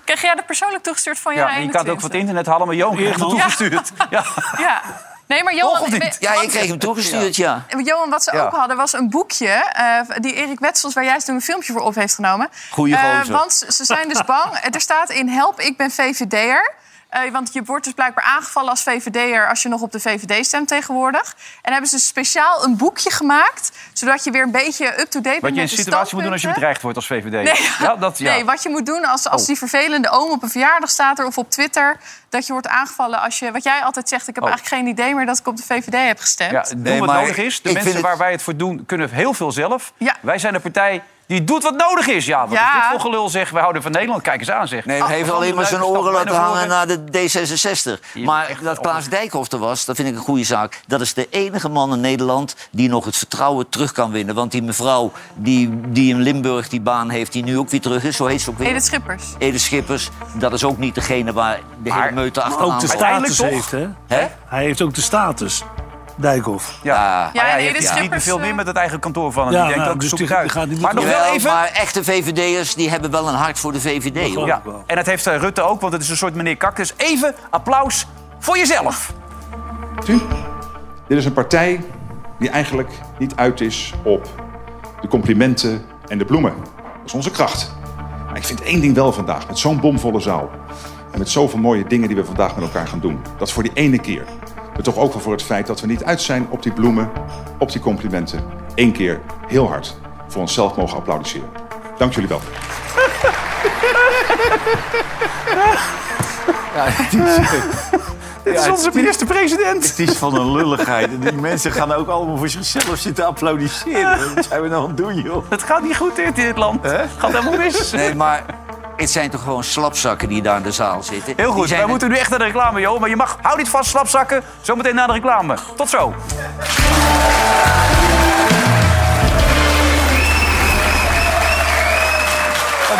Krijg jij dat persoonlijk toegestuurd van jaar Ja, je kan het ook 21? van het internet halen, maar Johan heeft het Ja. toegestuurd. *laughs* Ja. Ja. Nee, maar Johan... Ja, ik kreeg hem toegestuurd, ja. Johan, wat ze Ja. ook hadden was een boekje... eh, die Erik Wetsels, waar jij toen een filmpje voor op heeft genomen. Goeie Eh, gozer. want ze zijn dus *laughs* bang. Er staat in help, ik ben VVD'er. Eh, want je wordt dus blijkbaar aangevallen als VVD'er als je nog op de VVD stemt tegenwoordig. En hebben ze speciaal een boekje gemaakt, zodat je weer een beetje up-to-date bent Wat je in met een de situatie moet doen als je bedreigd wordt als VVD. Nee, Ja, dat, ja. nee, wat je moet doen als, als Oh. die vervelende oom op een verjaardag staat er of op Twitter... dat je wordt aangevallen als je... Wat jij altijd zegt, ik heb Oh. eigenlijk geen idee meer dat ik op de VVD heb gestemd. Ja, wat maar nodig is. De ik mensen waar het- wij het voor doen, kunnen heel veel zelf. Ja. Wij zijn een partij die doet wat nodig is. Ja, wat Ja. is dit voor gelul zeg? We houden van Nederland. Kijk eens aan zeg. Nee, hij heeft Oh, alleen maar zijn oren laten hangen naar de D66. Je Maar dat Klaas Dijkhoff er was, dat vind ik een goede zaak. Dat is de enige man in Nederland die nog het vertrouwen terug kan winnen. Want die mevrouw die, die in Limburg die baan heeft, die nu ook weer terug is, zo heet ze ook weer. Edith Schippers. Edith Schippers, dat is ook niet degene waar de hele meute achteraan Ook de status heeft, hè? Hè? Hij heeft ook de status, Dijkhoff. Ja, Ja. Hebt niet veel eh, meer met het eigen kantoor van. En Ja, die denkt ook, dus zoek die- het uit. die gaat niet maar nog wel even... maar echte VVD'ers die hebben wel een hart voor de VVD. hoor. Ja, en dat heeft eh, Rutte ook, want het is een soort meneer Kaktus. Even applaus voor jezelf. U? Dit is een partij die eigenlijk niet uit is op de complimenten en de bloemen. Dat is onze kracht. Maar ik vind één ding wel vandaag, met zo'n bomvolle zaal... en met zoveel mooie dingen die we vandaag met elkaar gaan doen... dat voor die ene keer, maar toch ook wel voor het feit dat we niet uit zijn op die bloemen... op die complimenten, één keer heel hard voor onszelf mogen applaudisseren. Dank jullie wel. Dit is onze minister-president. Het is van een lulligheid. En die mensen gaan ook allemaal voor zichzelf zitten applaudisseren. Wat zijn we nou aan het doen, joh? Het gaat niet goed in dit land. Het gaat helemaal mis. Nee, maar het zijn toch gewoon slapzakken die daar in de zaal zitten. Heel goed, wij moeten nu echt naar de reclame, joh. Maar je mag, hou dit vast, slapzakken. Zometeen naar de reclame. Tot zo.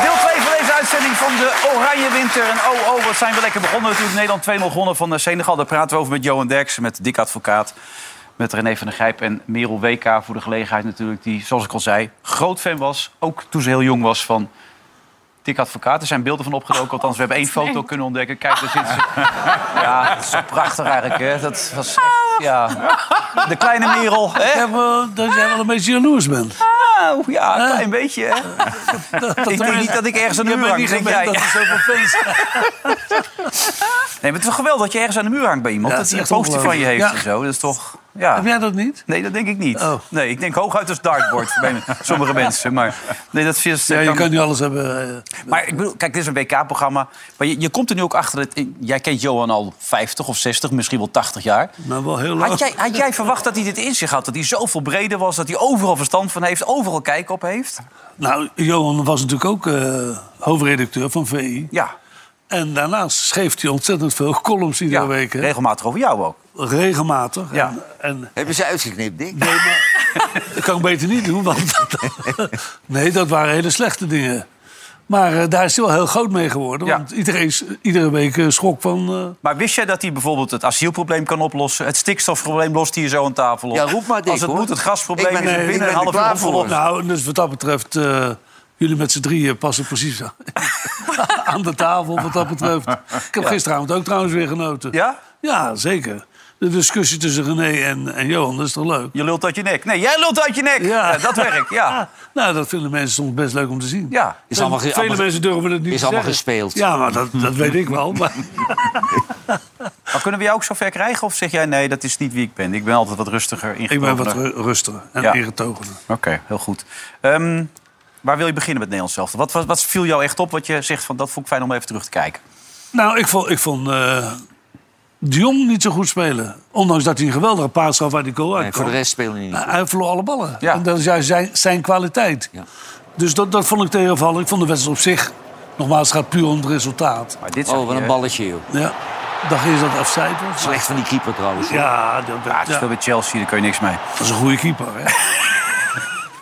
Deel 2 van deze uitzending van de Oranje Winter. En oh, oh, wat zijn we lekker begonnen natuurlijk. Nederland 2-0 gewonnen van eh, Senegal. Daar praten we over met Johan Derksen, met Dick Advocaat. Met René van der Grijp en Merel WK voor de gelegenheid natuurlijk. Die, zoals ik al zei, groot fan was. Ook toen ze heel jong was van Dick Advocaat. Er zijn beelden van opgedoken. Althans, we hebben één *laughs* foto kunnen ontdekken. Kijk, daar zit ze. *laughs* Ja, dat is zo prachtig eigenlijk. Hè? Dat was echt, ja. De kleine Merel. Ik Hè? heb wel dat jij wel een beetje jaloers bent. Nou, ja, een klein beetje. Hè? *laughs* ik denk niet dat ik ergens aan de muur hang. Denk jij? dat er zoveel fans Nee, maar het is toch geweldig dat je ergens aan de muur hangt bij iemand. Ja, dat hij een poster van je heeft en zo. Dat is toch... Ja. Heb jij dat niet? Nee, dat denk ik niet. Oh. Nee, ik denk hooguit als dartboard bij *laughs* sommige mensen. Maar nee, dat is... Ja, je kan niet alles hebben. eh, Maar ik bedoel, kijk, dit is een WK-programma. Maar je, je komt er nu ook achter. Dat, jij kent Johan al 50 of 60, misschien wel 80 jaar. Maar wel heel lang. Had jij, had jij verwacht dat hij dit in zich had? Dat hij zoveel breder was, dat hij overal verstand van heeft, overal kijk op heeft? Nou, Johan was natuurlijk ook eh, hoofdredacteur van VI. Ja, En daarnaast schreef hij ontzettend veel columns iedere ja week. hè. regelmatig over jou ook. Regelmatig. Ja. En, en Hebben ze uitgeknipt, Dick? nee, maar, dat kan ik beter niet doen, want *laughs* nee, dat waren hele slechte dingen. Maar eh, daar is hij wel heel groot mee geworden. Ja. Want iedereen, s- iedere week eh, schrok van... eh, Maar wist jij dat hij bijvoorbeeld het asielprobleem kan oplossen? Het stikstofprobleem lost hij hier zo aan tafel op. Ja, roep maar, Dick, Als het hoor. moet, het gasprobleem ben- is nee, binnen een half uur opgelost. nou, dus wat dat betreft... eh, jullie met z'n drieën passen precies aan *laughs* de tafel wat dat betreft. Ik heb gisteravond ook trouwens weer genoten. Ja? Ja, zeker. De discussie tussen René en, en Johan, dat is toch leuk? Je lult uit je nek. Nee, jij lult uit je nek. Ja. dat werkt, ja. *laughs* Nou, dat vinden mensen soms best leuk om te zien. ja. Is allemaal, ge- Vele allemaal- mensen durven het niet is te allemaal zeggen. gespeeld. Ja, maar dat, dat weet ik wel. Maar, *laughs* Maar kunnen we jou ook zo ver krijgen? Of zeg jij, nee, dat is niet wie ik ben. Ik ben altijd wat rustiger ik ben ingetogener. wat ru- rustiger en Ja. ingetogener. Oké, heel goed. Ehm, waar wil je beginnen met Nederlands zelf? Wat, wat, wat viel jou echt op wat je zegt van dat vond ik fijn om even terug te kijken? Nou, ik vond, ik vond eh, de Jong niet zo goed spelen. Ondanks dat hij een geweldige paas gaf waar die goal Nee, uitkwam. voor de rest spelen die niet. Hij- Hij verloor alle ballen. Ja. En dat is juist zijn, zijn kwaliteit. Ja. Dus dat, dat vond ik tegenvallen. Ik vond de wedstrijd op zich... Nogmaals, het gaat puur om het resultaat. Maar dit Oh, wat je, een balletje, joh. Ja. Dacht eerst dat het was. Slecht van die keeper trouwens. hoor. Ja, dat, Ja, het ja, bij Chelsea, daar kun je niks mee. dat is een goede keeper. Hè? *laughs*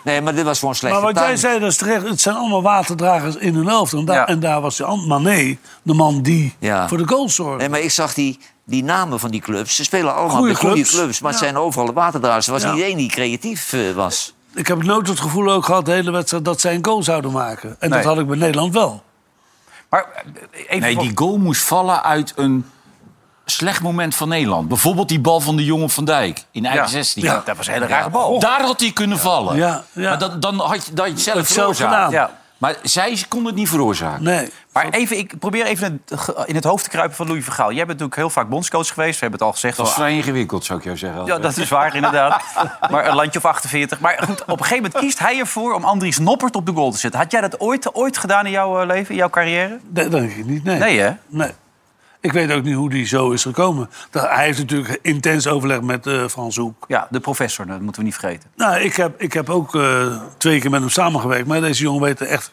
Nee, maar dit was gewoon slecht Maar wat jij zei, dat is terecht. Het zijn allemaal waterdragers in hun helft. En, daar- Ja. en daar was de an- Mané, de man die Ja. voor de goal zorgde. Nee, maar ik zag die, die namen van die clubs. Ze spelen allemaal Goeie bij goede clubs. clubs. maar het zijn overal de waterdragers. Er was Ja. niet één die creatief eh, was. Ik heb nooit het gevoel ook gehad, de hele wedstrijd, dat zij een goal zouden maken. En Nee. dat had ik bij Nederland wel. Maar eh, even Nee, voor- die goal moest vallen uit een slecht moment van Nederland. Bijvoorbeeld die bal van de jongen van Dijk in eigen Ja. 16. Ja, dat was een hele rare bal. Daar had hij kunnen vallen. Ja, ja. Maar dan, dan had je dat je het zelf Het zelf gedaan. Ja. Maar zij kon het niet veroorzaken. Nee. Maar even, ik probeer even in het hoofd te kruipen van Louis Vergaal. Jij bent natuurlijk heel vaak bondscoach geweest. We hebben het al gezegd. Dat is vrij ingewikkeld, zou ik jou zeggen. Ja, dat is waar, inderdaad. *laughs* Maar een landje of 48. Maar goed, op een gegeven moment kiest hij ervoor om Andries Noppert op de goal te zetten. Had jij dat ooit, ooit gedaan in jouw eh, leven, in jouw carrière? Dat denk ik niet, nee. Nee, hè? Nee. Ik weet ook niet hoe die zo is gekomen. Dat, hij heeft natuurlijk intens overleg met eh Frans Hoek. Ja, de professor, dat moeten we niet vergeten. Nou, ik heb, ik heb ook eh, twee keer met hem samengewerkt. Maar deze jongen weet er echt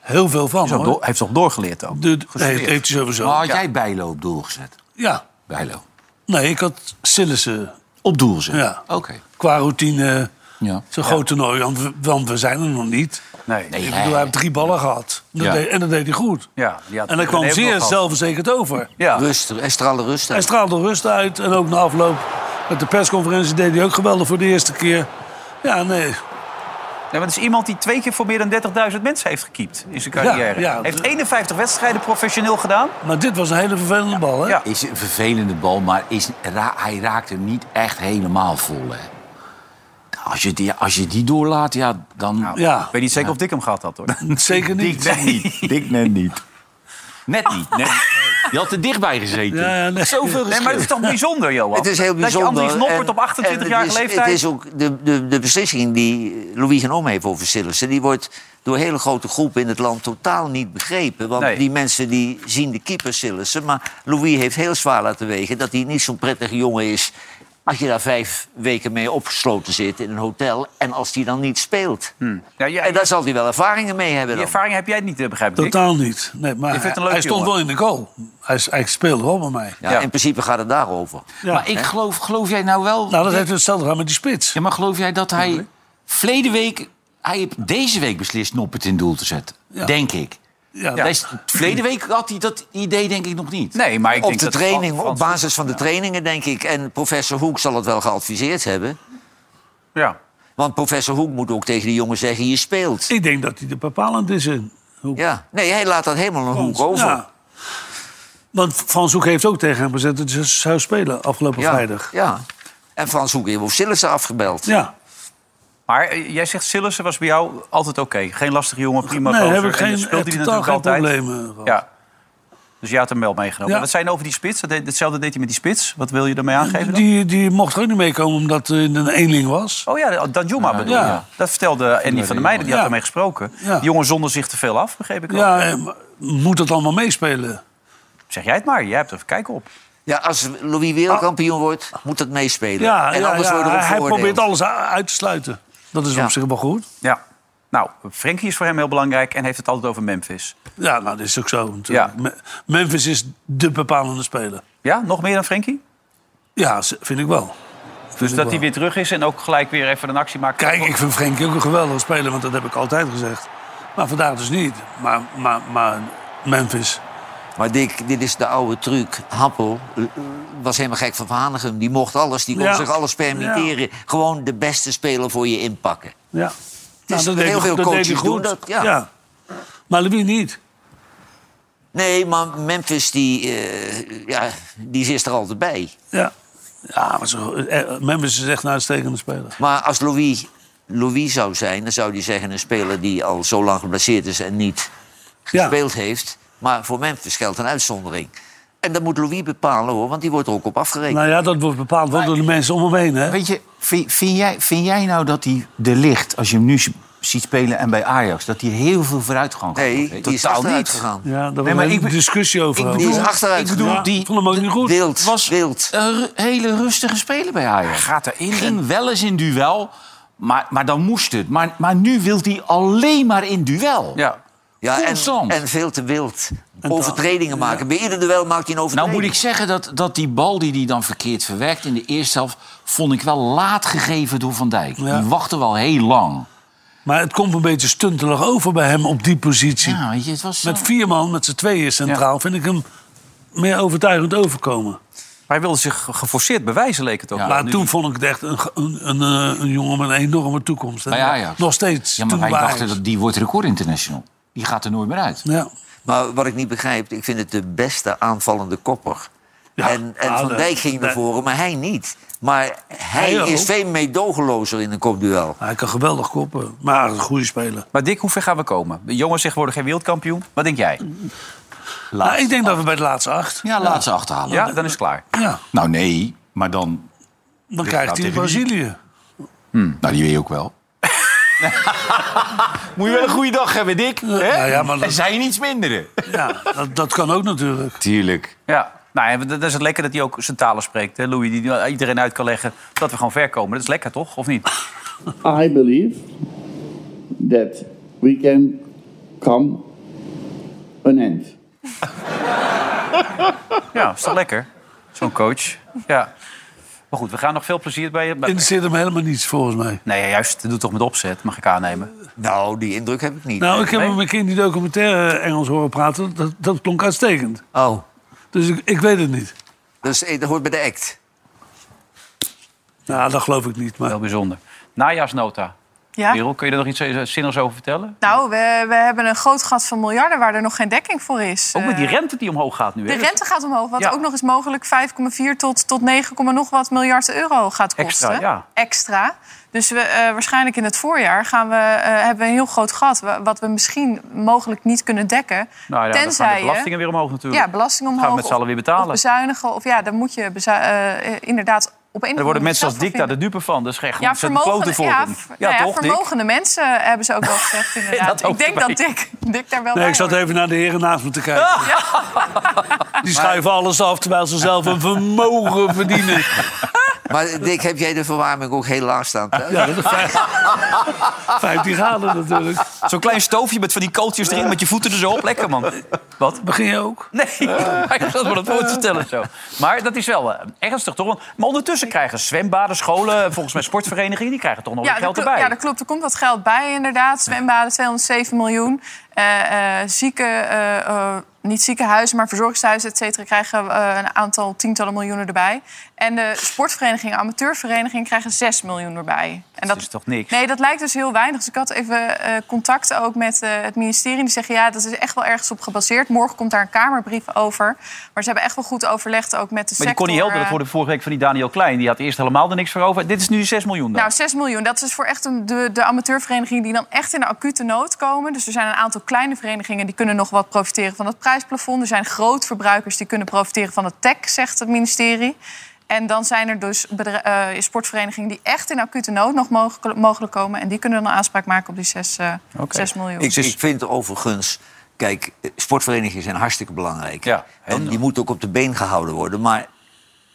heel veel van. Hij door- heeft toch doorgeleerd ook? De, de- heeft, heeft hij sowieso. Maar had ja. jij Bijlo op doel gezet? ja. Bijlo. Nee, ik had Sillissen. Op doel gezet? Ja. Oké. Qua routine. Ja. Zo'n groot toernooi, want we, want we zijn er nog niet. Nee. Nee, Ik hij- bedoel, hij heeft drie ballen gehad. Dat Ja. deed- en dat deed hij goed. Ja, die had- En hij kwam zeer zelfverzekerd over. Ja. Rust, hij straalde rust Hij uit. straalde rust uit. En ook na afloop met de persconferentie deed hij ook geweldig voor de eerste keer. Ja, nee. Ja, maar het is iemand die twee keer voor meer dan 30.000 mensen heeft gekiept in zijn carrière. Ja, ja. Heeft 51 wedstrijden professioneel gedaan. Maar dit was een hele vervelende bal, hè? Ja. Is een vervelende bal, maar is, ra- hij raakt hem niet echt helemaal vol. Hè. Als, je die, als je die doorlaat, ja, dan... Ja, Ik weet niet zeker of Dick hem gehad had, hoor. *laughs* zeker niet. Net niet. Dik net niet. Net niet. Net. Je had er dichtbij gezeten. Ja, ja, nee. Zoveel Nee, maar het is toch bijzonder, Johan? Het is heel bijzonder. Dat je Andries Noppert op 28-jarige en het is- leeftijd... Het is ook de, de, de beslissing die Louis genomen heeft over Sillissen... die wordt door hele grote groepen in het land totaal niet begrepen. Want Nee. die mensen die zien de keeper Sillissen... maar Louis heeft heel zwaar laten wegen dat hij niet zo'n prettige jongen is... als je daar vijf weken mee opgesloten zit in een hotel... en als die dan niet speelt. Hm. Ja, ja, En daar zal hij wel ervaringen mee hebben die dan. ervaring heb jij niet, eh, begrijp ik. Totaal niet. Nee, maar hij, stond jongen. wel in de goal. Hij, hij speelde wel bij mij. Ja, Ja. In principe gaat het daarover. Ja. Maar ik geloof, geloof jij nou wel... Nou, dat heeft hetzelfde gedaan met die spits. Ja, maar geloof jij dat hij verleden week... Hij heeft deze week beslist Noppert in doel te zetten. Ja. Denk ik. Ja, Deze- Verleden week had hij dat idee denk ik nog niet. Nee, maar ik Op denk de dat training, op basis van de trainingen, denk ik. En professor Hoek zal het wel geadviseerd hebben. Ja. Want professor Hoek moet ook tegen die jongen zeggen, je speelt. Ik denk dat hij er bepalend is in. Hoe- Ja, nee, hij laat dat helemaal een hoek over. Ja. Want Frans Hoek heeft ook tegen hem gezegd dat hij zou spelen afgelopen Ja, vrijdag. ja. En Frans Hoek heeft Sillissen afgebeld. Ja. Maar eh, jij zegt Sillissen was bij jou altijd oké. Geen lastige jongen, prima Nee, gozer. heb ik En geen, speelt hij totaal natuurlijk geen altijd. problemen gehad. Ja. Dus jij had hem wel meegenomen. Ja. Wat zijn over die spits? Dat deed- Hetzelfde deed hij met die spits. Wat wil je ermee aangeven dan? Die, die mocht er ook niet meekomen omdat hij een eenling was. Oh ja, Danjuma bedoel je. Ja. Dat vertelde Andy van der Meijden, die had ermee gesproken. Ja. Die jongen zonder zich te veel af, begreep ik wel. Ja, eh, moet het allemaal meespelen? Zeg jij het maar, jij hebt er kijk op. Ja, als Louis wereldkampioen wordt, moet dat meespelen. Ja, en ja, anders erop hij probeert alles uit te sluiten. Dat is Ja. op zich wel goed. Ja. Nou, Frenkie is voor hem heel belangrijk en heeft het altijd over Memphis. Ja, nou, dat is ook zo. Ja. Memphis is de bepalende speler. Ja, nog meer dan Frenkie? Ja, vind ik wel. Dus ik dat hij weer terug is en ook gelijk weer even een actie maakt. Kijk, ik vind Frenkie ook een geweldige speler, want dat heb ik altijd gezegd. Maar vandaag dus niet. Maar, maar, maar Memphis. Maar Dick, dit is de oude truc. Happel eh, was helemaal gek van Van Hanegem. Die mocht alles, die kon Ja. zich alles permitteren. Gewoon de beste speler voor je inpakken. Ja. is- dat heel veel dat coaches goed. doen dat, ja. Maar Louis niet. Nee, maar Memphis, die, eh, ja, die is er altijd bij. Ja. Ja, maar zo, eh, Memphis is echt een uitstekende speler. Maar als Louis, Louis zou zijn, dan zou hij zeggen... een speler die al zo lang geblesseerd is en niet Ja. gespeeld heeft. Maar voor Memphis geldt een uitzondering. En dat moet Louis bepalen, hoor, want die wordt er ook op afgerekend. Nou ja, dat wordt bepaald wel door de mensen om hem heen. Hè? Weet je, vind, vind jij, vind jij nou dat hij de licht, als je hem nu ziet spelen en bij Ajax, dat hij heel veel vooruitgang Nee, gehad heeft? die is Totaal achteruit niet. gegaan. Ja, daar Nee, maar een ik discussie over. ik Die is bedoel- achteruit ik bedoel, die vond hem ook niet goed. Wild, was wild. een hele rustige speler bij Ajax. Gaat erin. Ging wel eens in duel, maar, maar dan moest het. Maar, maar nu wil hij alleen maar in duel. Ja. Ja, en, en veel te wild. Overtredingen maken. Bij ieder duel maakt hij een Nou overtreding. moet ik zeggen dat, dat die bal die hij dan verkeerd verwerkt in de eerste helft... vond ik wel laat gegeven door Van Dijk. Ja. Die wachtte wel heel lang. Maar het komt een beetje stuntelig over bij hem op die positie. Ja, weet je, het was... Met vier man, met z'n tweeën centraal, vind ik hem meer overtuigend overkomen. Maar hij wilde zich geforceerd bewijzen, leek het ook. Ja. maar toen die- vond ik het echt een, een, een, eh, een jongen met een enorme toekomst. Nog steeds. Ja, maar toen wij dachten dat die wordt record international. Die gaat er nooit meer uit. Ja. Maar wat ik niet begrijp, ik vind het de beste aanvallende kopper. en en ja, Van Dijk ging naar voren, maar hij niet. Maar hij, Hij is veel meedogenlozer in een kopduel. Hij kan geweldig koppen, maar een goede speler. Maar Dick, hoe ver gaan we komen? De jongens zeggen worden geen wereldkampioen. Wat denk jij? Nou, ik denk dat we bij de laatste acht. Ja, laat ze achterhalen. Ja, dan is het klaar. Ja, Nou, nee, maar dan... dan Ja, krijgt hij tegen wie? Brazilië. Nou, die weet je ook wel. *laughs* Moet je wel een goede dag hebben, Dick. Hè? nou ja, maar dat- En zijn iets minderen. Ja, dat, dat kan ook natuurlijk. Tuurlijk. Ja. Nou, ja, dat is het lekker dat hij ook zijn talen spreekt. Hè? Louis, die iedereen uit kan leggen dat we gewoon ver komen. Dat is lekker, toch? Of niet? I believe that we can come an end. Ja, is toch lekker? Zo'n coach. Ja. Maar goed, we gaan nog veel plezier bij je. Interesseert hem helemaal niets, volgens mij. Nee, juist. Doe toch met opzet, mag ik aannemen. Nou, die indruk heb ik niet. Nou, ik heb hem een keer in die documentaire Engels horen praten. Dat, dat klonk uitstekend. Oh, Dus ik, ik weet het niet. dus, eh, dat hoort bij de act. Nou, dat geloof ik niet. Maar Heel bijzonder. Najaarsnota. Ja? Merel, kun je er nog iets eh, zinnigs over vertellen? Nou, we, we hebben een groot gat van miljarden waar er nog geen dekking voor is. Ook met die Eh, rente die omhoog gaat nu. De rente gaat omhoog, wat Ja. ook nog eens mogelijk 5,4 tot, tot 9, nog wat miljard euro gaat kosten. Extra, ja. Extra. Dus we, eh, waarschijnlijk in het voorjaar gaan we, hebben we een heel groot gat... wa- wat we misschien mogelijk niet kunnen dekken. Nou ja, dan gaan de tenzij belastingen weer omhoog natuurlijk. Ja, belasting omhoog. Gaan we met z'n allen weer betalen. Of bezuinigen. Of ja, dan moet je inderdaad op een Er worden mensen als Dick daar de dupe van. Dat is echt ja, vermogende, voor ja, v- nou ja, toch, Dick? vermogende mensen hebben ze ook wel gezegd *laughs* inderdaad. Ik denk dat. Dick, Dick daar wel nee, bij ik zat hoort. even naar de heren naast me te kijken. Die schuiven alles af terwijl ze zelf een *laughs* vermogen verdienen. Maar Dick, heb jij de verwarming ook heel laag staan thuis? Ja, dat is vijf- 15 graden natuurlijk. Zo'n klein stoofje met van die kooltjes erin, met je voeten er zo op. Lekker, man. Wat? Begin je ook? Nee, *laughs* maar ik zat me dat voor te stellen zo. Maar dat is wel eh, ernstig, toch? Maar ondertussen krijgen zwembaden, scholen, volgens mij sportverenigingen... die krijgen toch nog Ja, wat geld erbij. Ja, dat klopt. Er komt wat geld bij, inderdaad. Zwembaden, 207 miljoen. Eh, eh, zieke, eh, eh, niet ziekenhuizen, maar verzorgingshuizen, et cetera... krijgen een aantal tientallen miljoenen erbij. En de sportverenigingen, amateurverenigingen... krijgen 6 miljoen erbij. En dat is toch niks? Nee, dat lijkt dus heel weinig. Dus ik had even contact ook met het ministerie. Die zeggen, ja, dat is echt wel ergens op gebaseerd. Morgen komt daar een Kamerbrief over. Maar ze hebben echt wel goed overlegd ook met de Maar die sector. Connie Helder, dat hoorde vorige week van die Daniel Klein... die had eerst helemaal er niks voor over. Dit is nu 6 miljoen dan. Nou, 6 miljoen. Dat is voor echt een, de, de amateurverenigingen die dan echt in de acute nood komen. Dus er zijn een aantal kleine verenigingen die kunnen nog wat profiteren van het prijsplafond. Er zijn grootverbruikers die kunnen profiteren van het TEC, zegt het ministerie. En dan zijn er dus eh, sportverenigingen die echt in acute nood nog mogelijk, mogelijk komen. En die kunnen dan aanspraak maken op die 6, eh 6 miljoen. Ik, ik vind overigens, kijk, sportverenigingen zijn hartstikke belangrijk. en die moeten ook op de been gehouden worden. Maar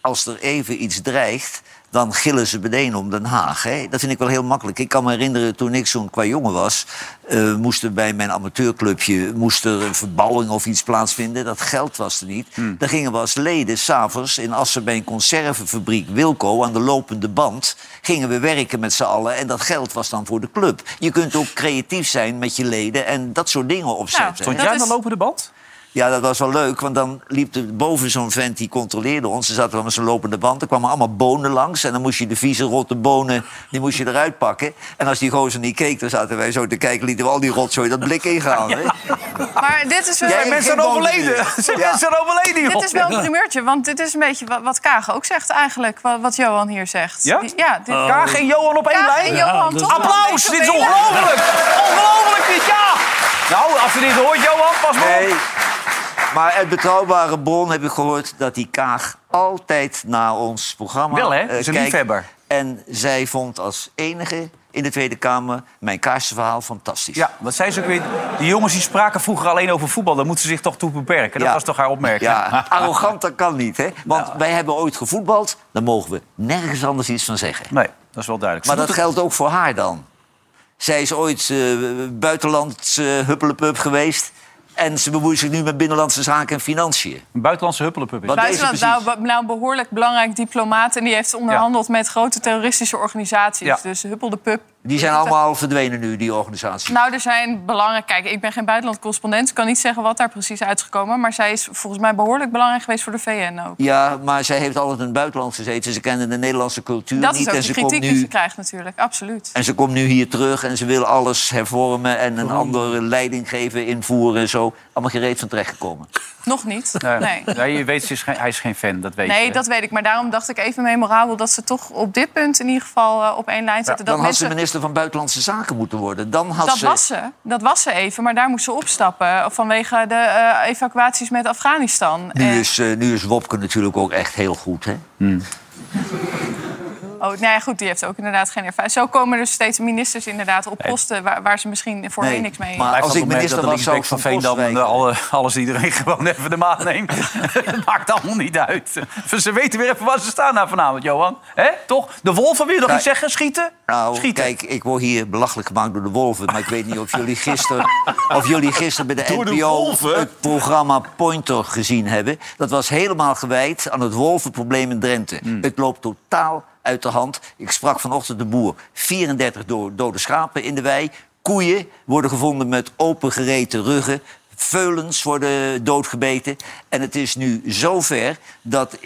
als er even iets dreigt, dan gillen ze meteen om Den Haag. Hè? Dat vind ik wel heel makkelijk. Ik kan me herinneren, toen ik zo'n qua jongen was... eh, moest er bij mijn amateurclubje moest er een verbouwing of iets plaatsvinden. Dat geld was er niet. Dan gingen we als leden s'avonds in Assen bij een conservenfabriek Wilco... aan de lopende band, gingen we werken met z'n allen. En dat geld was dan voor de club. Je kunt ook creatief zijn met je leden en dat soort dingen opzetten. Stond jij aan de lopende band? Ja, dat was wel leuk, want dan liep er boven zo'n vent die controleerde ons. Ze zaten wel met zo'n lopende band. Er kwamen allemaal bonen langs. En dan moest je de vieze, rotte bonen die moest je eruit pakken. En als die gozer niet keek, dan zaten wij zo te kijken... lieten we al die rotzooi dat blik ingaan. hè? Maar dit is wel... Jij mensen zijn overleden. Er zijn Ja. mensen overleden, joh. Dit is wel een primeurtje, want dit is een beetje wat, wat Kaag ook zegt eigenlijk. Wat, wat Johan hier zegt. Ja? Die- ja dit, Kaag en Johan op één lijn? Johan, Ja, Applaus! Dit is ongelooflijk! Ongelooflijk dit, ja! Nou, als je dit hoort, Johan, pas maar op. Maar uit betrouwbare bron heb ik gehoord dat die Kaag altijd naar ons programma Wel, hè? Is een kijkt. liefhebber. En zij vond als enige in de Tweede Kamer mijn kaarsenverhaal fantastisch. Ja, wat zei ze ook weer? Die jongens die spraken vroeger alleen over voetbal. Daar moeten ze zich toch toe beperken. Dat Ja. was toch haar opmerking? Ja, *laughs* arrogant dat kan niet, hè? Want wij hebben ooit gevoetbald, daar mogen we nergens anders iets van zeggen. Nee, dat is wel duidelijk. Maar dat geldt ook voor haar dan. Zij is ooit eh buitenlands uh, huppelepup geweest. En ze bemoeit zich nu met binnenlandse zaken en financiën. Een buitenlandse huppelepup is. Buitenland, precies. nou, nou, een behoorlijk belangrijk diplomaat. En die heeft onderhandeld met grote terroristische organisaties. Ja. Dus Huppel de Pup. Die zijn allemaal verdwenen nu, die organisaties. Nou, er zijn belangrijk... Kijk, ik ben geen buitenlandcorrespondent. Ik kan niet zeggen wat daar precies uit is gekomen. Maar zij is volgens mij behoorlijk belangrijk geweest voor de VN ook. Ja, maar zij heeft altijd in het buitenland gezeten. Ze kende de Nederlandse cultuur Dat niet. is ook en de kritiek die ze nu krijgt natuurlijk. Absoluut. En ze komt nu hier terug en ze wil alles hervormen en een andere leiding geven, invoeren en zo. Allemaal gereed van terechtgekomen. Nog niet. Nee. Nee. Nee, je weet, ze is geen, hij is geen fan, dat weet Nee, je. dat weet ik. Maar daarom dacht ik even memorabel dat ze toch op dit punt in ieder geval eh, op één lijn zetten. Dan dat had ze minister van Buitenlandse Zaken moeten worden. Dan had Dat ze... was ze. Dat was ze even, maar daar moest ze opstappen vanwege de eh, evacuaties met Afghanistan. Nu En- is, eh, nu is Wopke natuurlijk ook echt heel goed, hè? Oh, nou ja, goed, die heeft ook inderdaad geen ervaring. Zo komen er steeds ministers inderdaad op posten waar, waar ze misschien voorheen Nee, niks mee... maar als ik minister was, zou ik van Veendam Postwijk- alle, alles iedereen *laughs* gewoon even de maan neemt. Het *laughs* maakt allemaal niet uit. *laughs* Ze weten weer even waar ze staan na vanavond, Johan. hè? Toch? De wolven, wil je nog Ja. iets zeggen? Schieten? Nou, Schieten. kijk, ik word hier belachelijk gemaakt door de wolven. Maar ik weet niet of jullie gisteren, of jullie gisteren bij de Door NPO het programma Pointer gezien hebben. Dat was helemaal gewijd aan het wolvenprobleem in Drenthe. Hmm. Het loopt totaal uit de hand. Ik sprak vanochtend de boer. 34 do- dode schapen in de wei. Koeien worden gevonden met opengereten ruggen. Veulens worden doodgebeten. En het is nu zover dat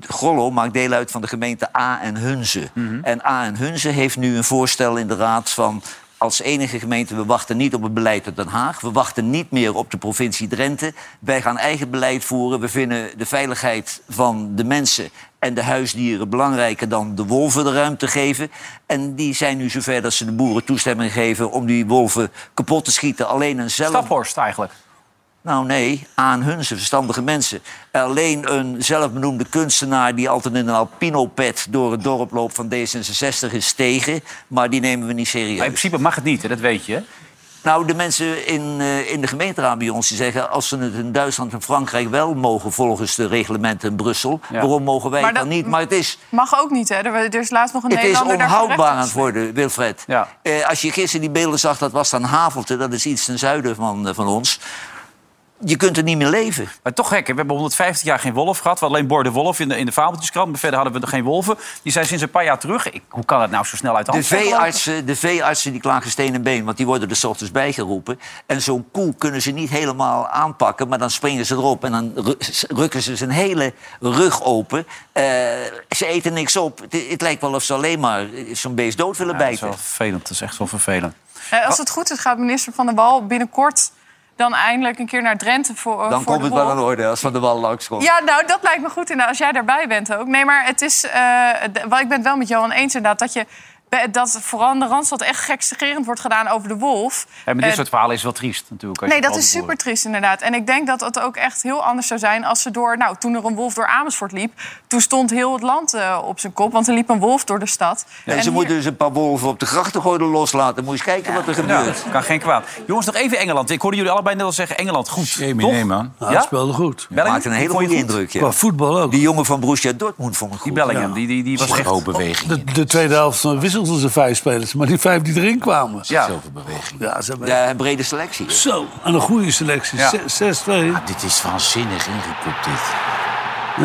Grollo maakt deel uit van de gemeente A en Hunze. En A en Hunze heeft nu een voorstel in de raad van... als enige gemeente, we wachten niet op het beleid uit Den Haag. We wachten niet meer op de provincie Drenthe. Wij gaan eigen beleid voeren. We vinden de veiligheid van de mensen en de huisdieren belangrijker dan de wolven de ruimte geven. En die zijn nu zover dat ze de boeren toestemming geven om die wolven kapot te schieten. Alleen een zelf... Staphorst eigenlijk. Nou nee, aan hun, ze verstandige mensen. Alleen een zelfbenoemde kunstenaar die altijd in een alpino-pet door het dorp loopt van D66 is tegen. Maar die nemen we niet serieus. Maar in principe mag het niet, hè? dat weet je. Nou, de mensen in, eh, in de gemeenteraad bij ons die zeggen... als ze het in Duitsland en Frankrijk wel mogen volgens de reglementen in Brussel... Ja. waarom mogen wij Maar het dan dat- niet? Maar het is, Mag ook niet, hè? Er, er is laatst nog een het is Nederlander daarvoor onhoudbaar aan het worden, Wilfred. Ja. Eh, als je gisteren die beelden zag, dat was dan Havelte. Dat is iets ten zuiden van, eh, van ons. Je kunt er niet meer leven. Maar toch gek, hè? we hebben 150 jaar geen wolf gehad. We hadden alleen Bor de Wolf in de, in de Fabeltjeskrant. Maar verder hadden we er geen wolven. Die zijn sinds een paar jaar terug. Ik, hoe kan het nou zo snel uit de De hand zijn gelopen? veeartsen, de veeartsen die klagen steen en been, want die worden er 's ochtends bijgeroepen. En zo'n koe kunnen ze niet helemaal aanpakken, maar dan springen ze erop en dan ru- rukken ze zijn hele rug open. Eh, ze eten niks op. Het, het lijkt wel of ze alleen maar zo'n beest dood willen Ja, dat is bijten. wel vervelend, dat is echt wel vervelend. Eh, als het goed is, gaat minister Van der Wal binnenkort dan eindelijk een keer naar Drenthe voor, Dan voor komt het wel de orde als Van de Wal langskomt. Ja, nou, dat lijkt me goed inderdaad, als jij daarbij bent ook. Nee, maar het is... wel, ik ben het wel met Johan eens inderdaad... dat je dat vooral in de Randstad echt gekstigerend wordt gedaan over de wolf. Ja, maar dit Eh, soort verhalen is wel triest natuurlijk. als Nee, dat is super triest inderdaad. En ik denk dat het ook echt heel anders zou zijn als ze door... Nou, toen er een wolf door Amersfoort liep... toen stond heel het land eh, op zijn kop. Want er liep een wolf door de stad. En ze hier- moeten dus een paar wolven op de grachtengordel loslaten. Moet je eens kijken wat er Ja, gebeurt. kan geen kwaad. Jongens, nog even Engeland. Ik hoorde jullie allebei net al zeggen Engeland. Goed, nee, man. Ja, Ja? dat speelde goed. Bellingham? Maakt een hele goede goed? indruk. Qua voetbal ook. Die jongen van Borussia Dortmund vond ik Die goed. Bellingham, die, die, die was echt... Beweging. De, de tweede helft wisselden ze vijf spelers, maar die vijf die erin kwamen. Ja. Zoveel beweging. Ja, ze hebben Ja, een brede selectie. zo. En een goede selectie. Ja. Zes- 6-2. Dit is waanzinnig ingekopt, dit.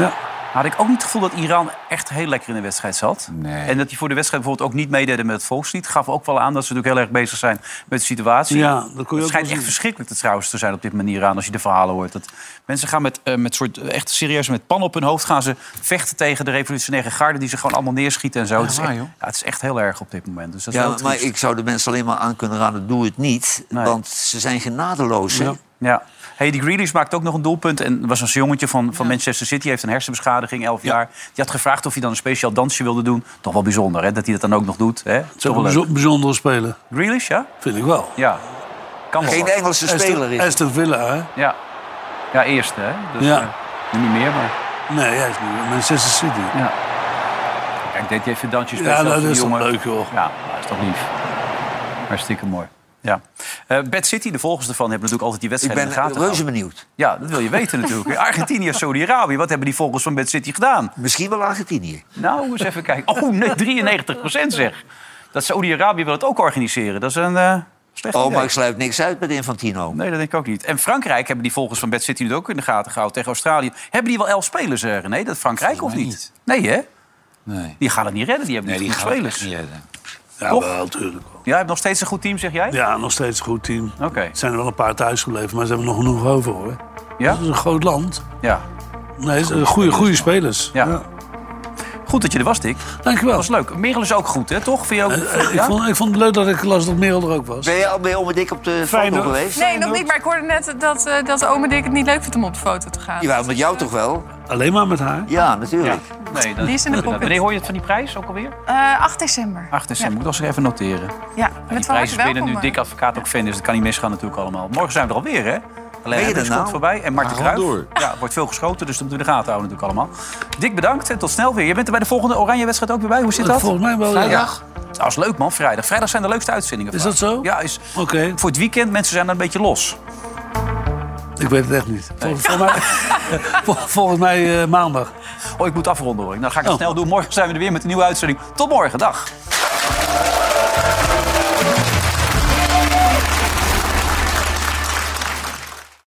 Ja. Had ik ook niet het gevoel dat Iran echt heel lekker in de wedstrijd zat. Nee. En dat die voor de wedstrijd bijvoorbeeld ook niet meededen met het volkslied. Gaf ook wel aan dat ze natuurlijk heel erg bezig zijn met de situatie. Ja, dat kon je het schijnt echt zien. verschrikkelijk te trouwens te zijn op dit manier aan als je de verhalen hoort. Dat mensen gaan met, eh, met soort echt serieus met pan op hun hoofd gaan ze vechten tegen de revolutionaire garde die ze gewoon allemaal neerschieten en zo. het, is waar, echt, joh. ja, het is echt heel erg op dit moment. Dus dat is Ja, maar ik zou de mensen alleen maar aan kunnen raden, doe het niet. Nee. Want ze zijn genadeloos. hè? Ja. Ja. Hey, die Grealish maakte ook nog een doelpunt. En was een jongetje van, van Manchester City. heeft een hersenbeschadiging, 11 jaar. Die had gevraagd of hij dan een speciaal dansje wilde doen. Toch wel bijzonder, hè? Dat hij dat dan ook nog doet. Hè? Het is Toch wel leuk. bijzo- bijzondere speler. Grealish, ja? Vind ik wel. Ja. Kan Geen. Engelse speler is. Aston, Villa, hè? Ja. Ja, eerste, hè? Dus, Ja. eh, niet meer, maar... Nee, hij is nu Manchester City. Ja. Kijk, deed hij even dansjes Ja, dat is toch jongen. leuk, joh. Ja, dat is toch lief. Hartstikke mooi. Ja. Eh Bad City, de volgers ervan, hebben natuurlijk altijd die Ik wedstrijd ben in de gaten reuze gehouden. benieuwd. Ja, dat wil je weten *laughs* natuurlijk. Argentinië, Saudi-Arabië, wat hebben die volgers van Bad City gedaan? Misschien wel Argentinië. Nou, eens even kijken. Oh, nee, 93% zeg. Dat Saudi-Arabië wil het ook organiseren. Dat is een eh slecht Oh, idee. maar ik sluit niks uit met Infantino. Nee, dat denk ik ook niet. En Frankrijk hebben die volgers van Bad City nu ook in de gaten gehouden tegen Australië. Hebben die wel elf spelers, eh, René? Dat Frankrijk of niet? Nee, hè? Nee. Die gaan het niet redden. Die hebben Nee, niet die genoeg gaan het spelers. echt niet redden. Ja, Toch? wel, natuurlijk. Ja, je hebt nog steeds een goed team, zeg jij? Ja, nog steeds een goed team. Oké. Er zijn er wel een paar thuis gebleven, maar ze hebben nog genoeg over, hoor. Ja? Het is een groot land. Ja. Nee, goede, goede spelers. Ja. Goed dat je er was, Dick. Dankjewel. Dat was leuk. Merel is ook goed, hè? Toch? Vind je ook... Eh, ik, ja? vond, ik vond het leuk dat ik las dat Merel er ook was. Ben je al bij Ome Dick op de Fijn, foto geweest? Nee, nog niet, maar ik hoorde net dat, eh dat ome Dick het niet leuk vindt om op de foto te gaan. Jawel, met jou toch wel? Alleen maar met haar? Ja, natuurlijk. Nee, dat, Die is in de pocket. Wanneer hoor je het van die prijs ook alweer? Eh, 8 december. 8 december. Moet ik eens even noteren. Ja, die met van prijs is binnen nu dik advocaat ook fan is. Dat kan niet misgaan natuurlijk allemaal. Morgen zijn we er alweer, hè? Alleen je er nou? voorbij en Marten Kruijf. Ja, wordt veel geschoten, dus dat moeten we in de gaten houden natuurlijk allemaal. Dick, bedankt en tot snel weer. Je bent er bij de volgende Oranje-wedstrijd ook weer bij. Hoe zit dat? Volgens mij wel. Vrijdag? Dat is leuk, man. Vrijdag. Vrijdag zijn de leukste uitzendingen. Is dat zo? Ja, is Oké, voor het weekend. Mensen zijn dan een beetje los. ik weet het echt niet. Vol- volgens mij, *laughs* vol- volgens mij eh, maandag. Oh, ik moet afronden hoor. Dan ga ik het Oh. snel doen. Morgen zijn we er weer met een nieuwe uitzending. Tot morgen. Dag.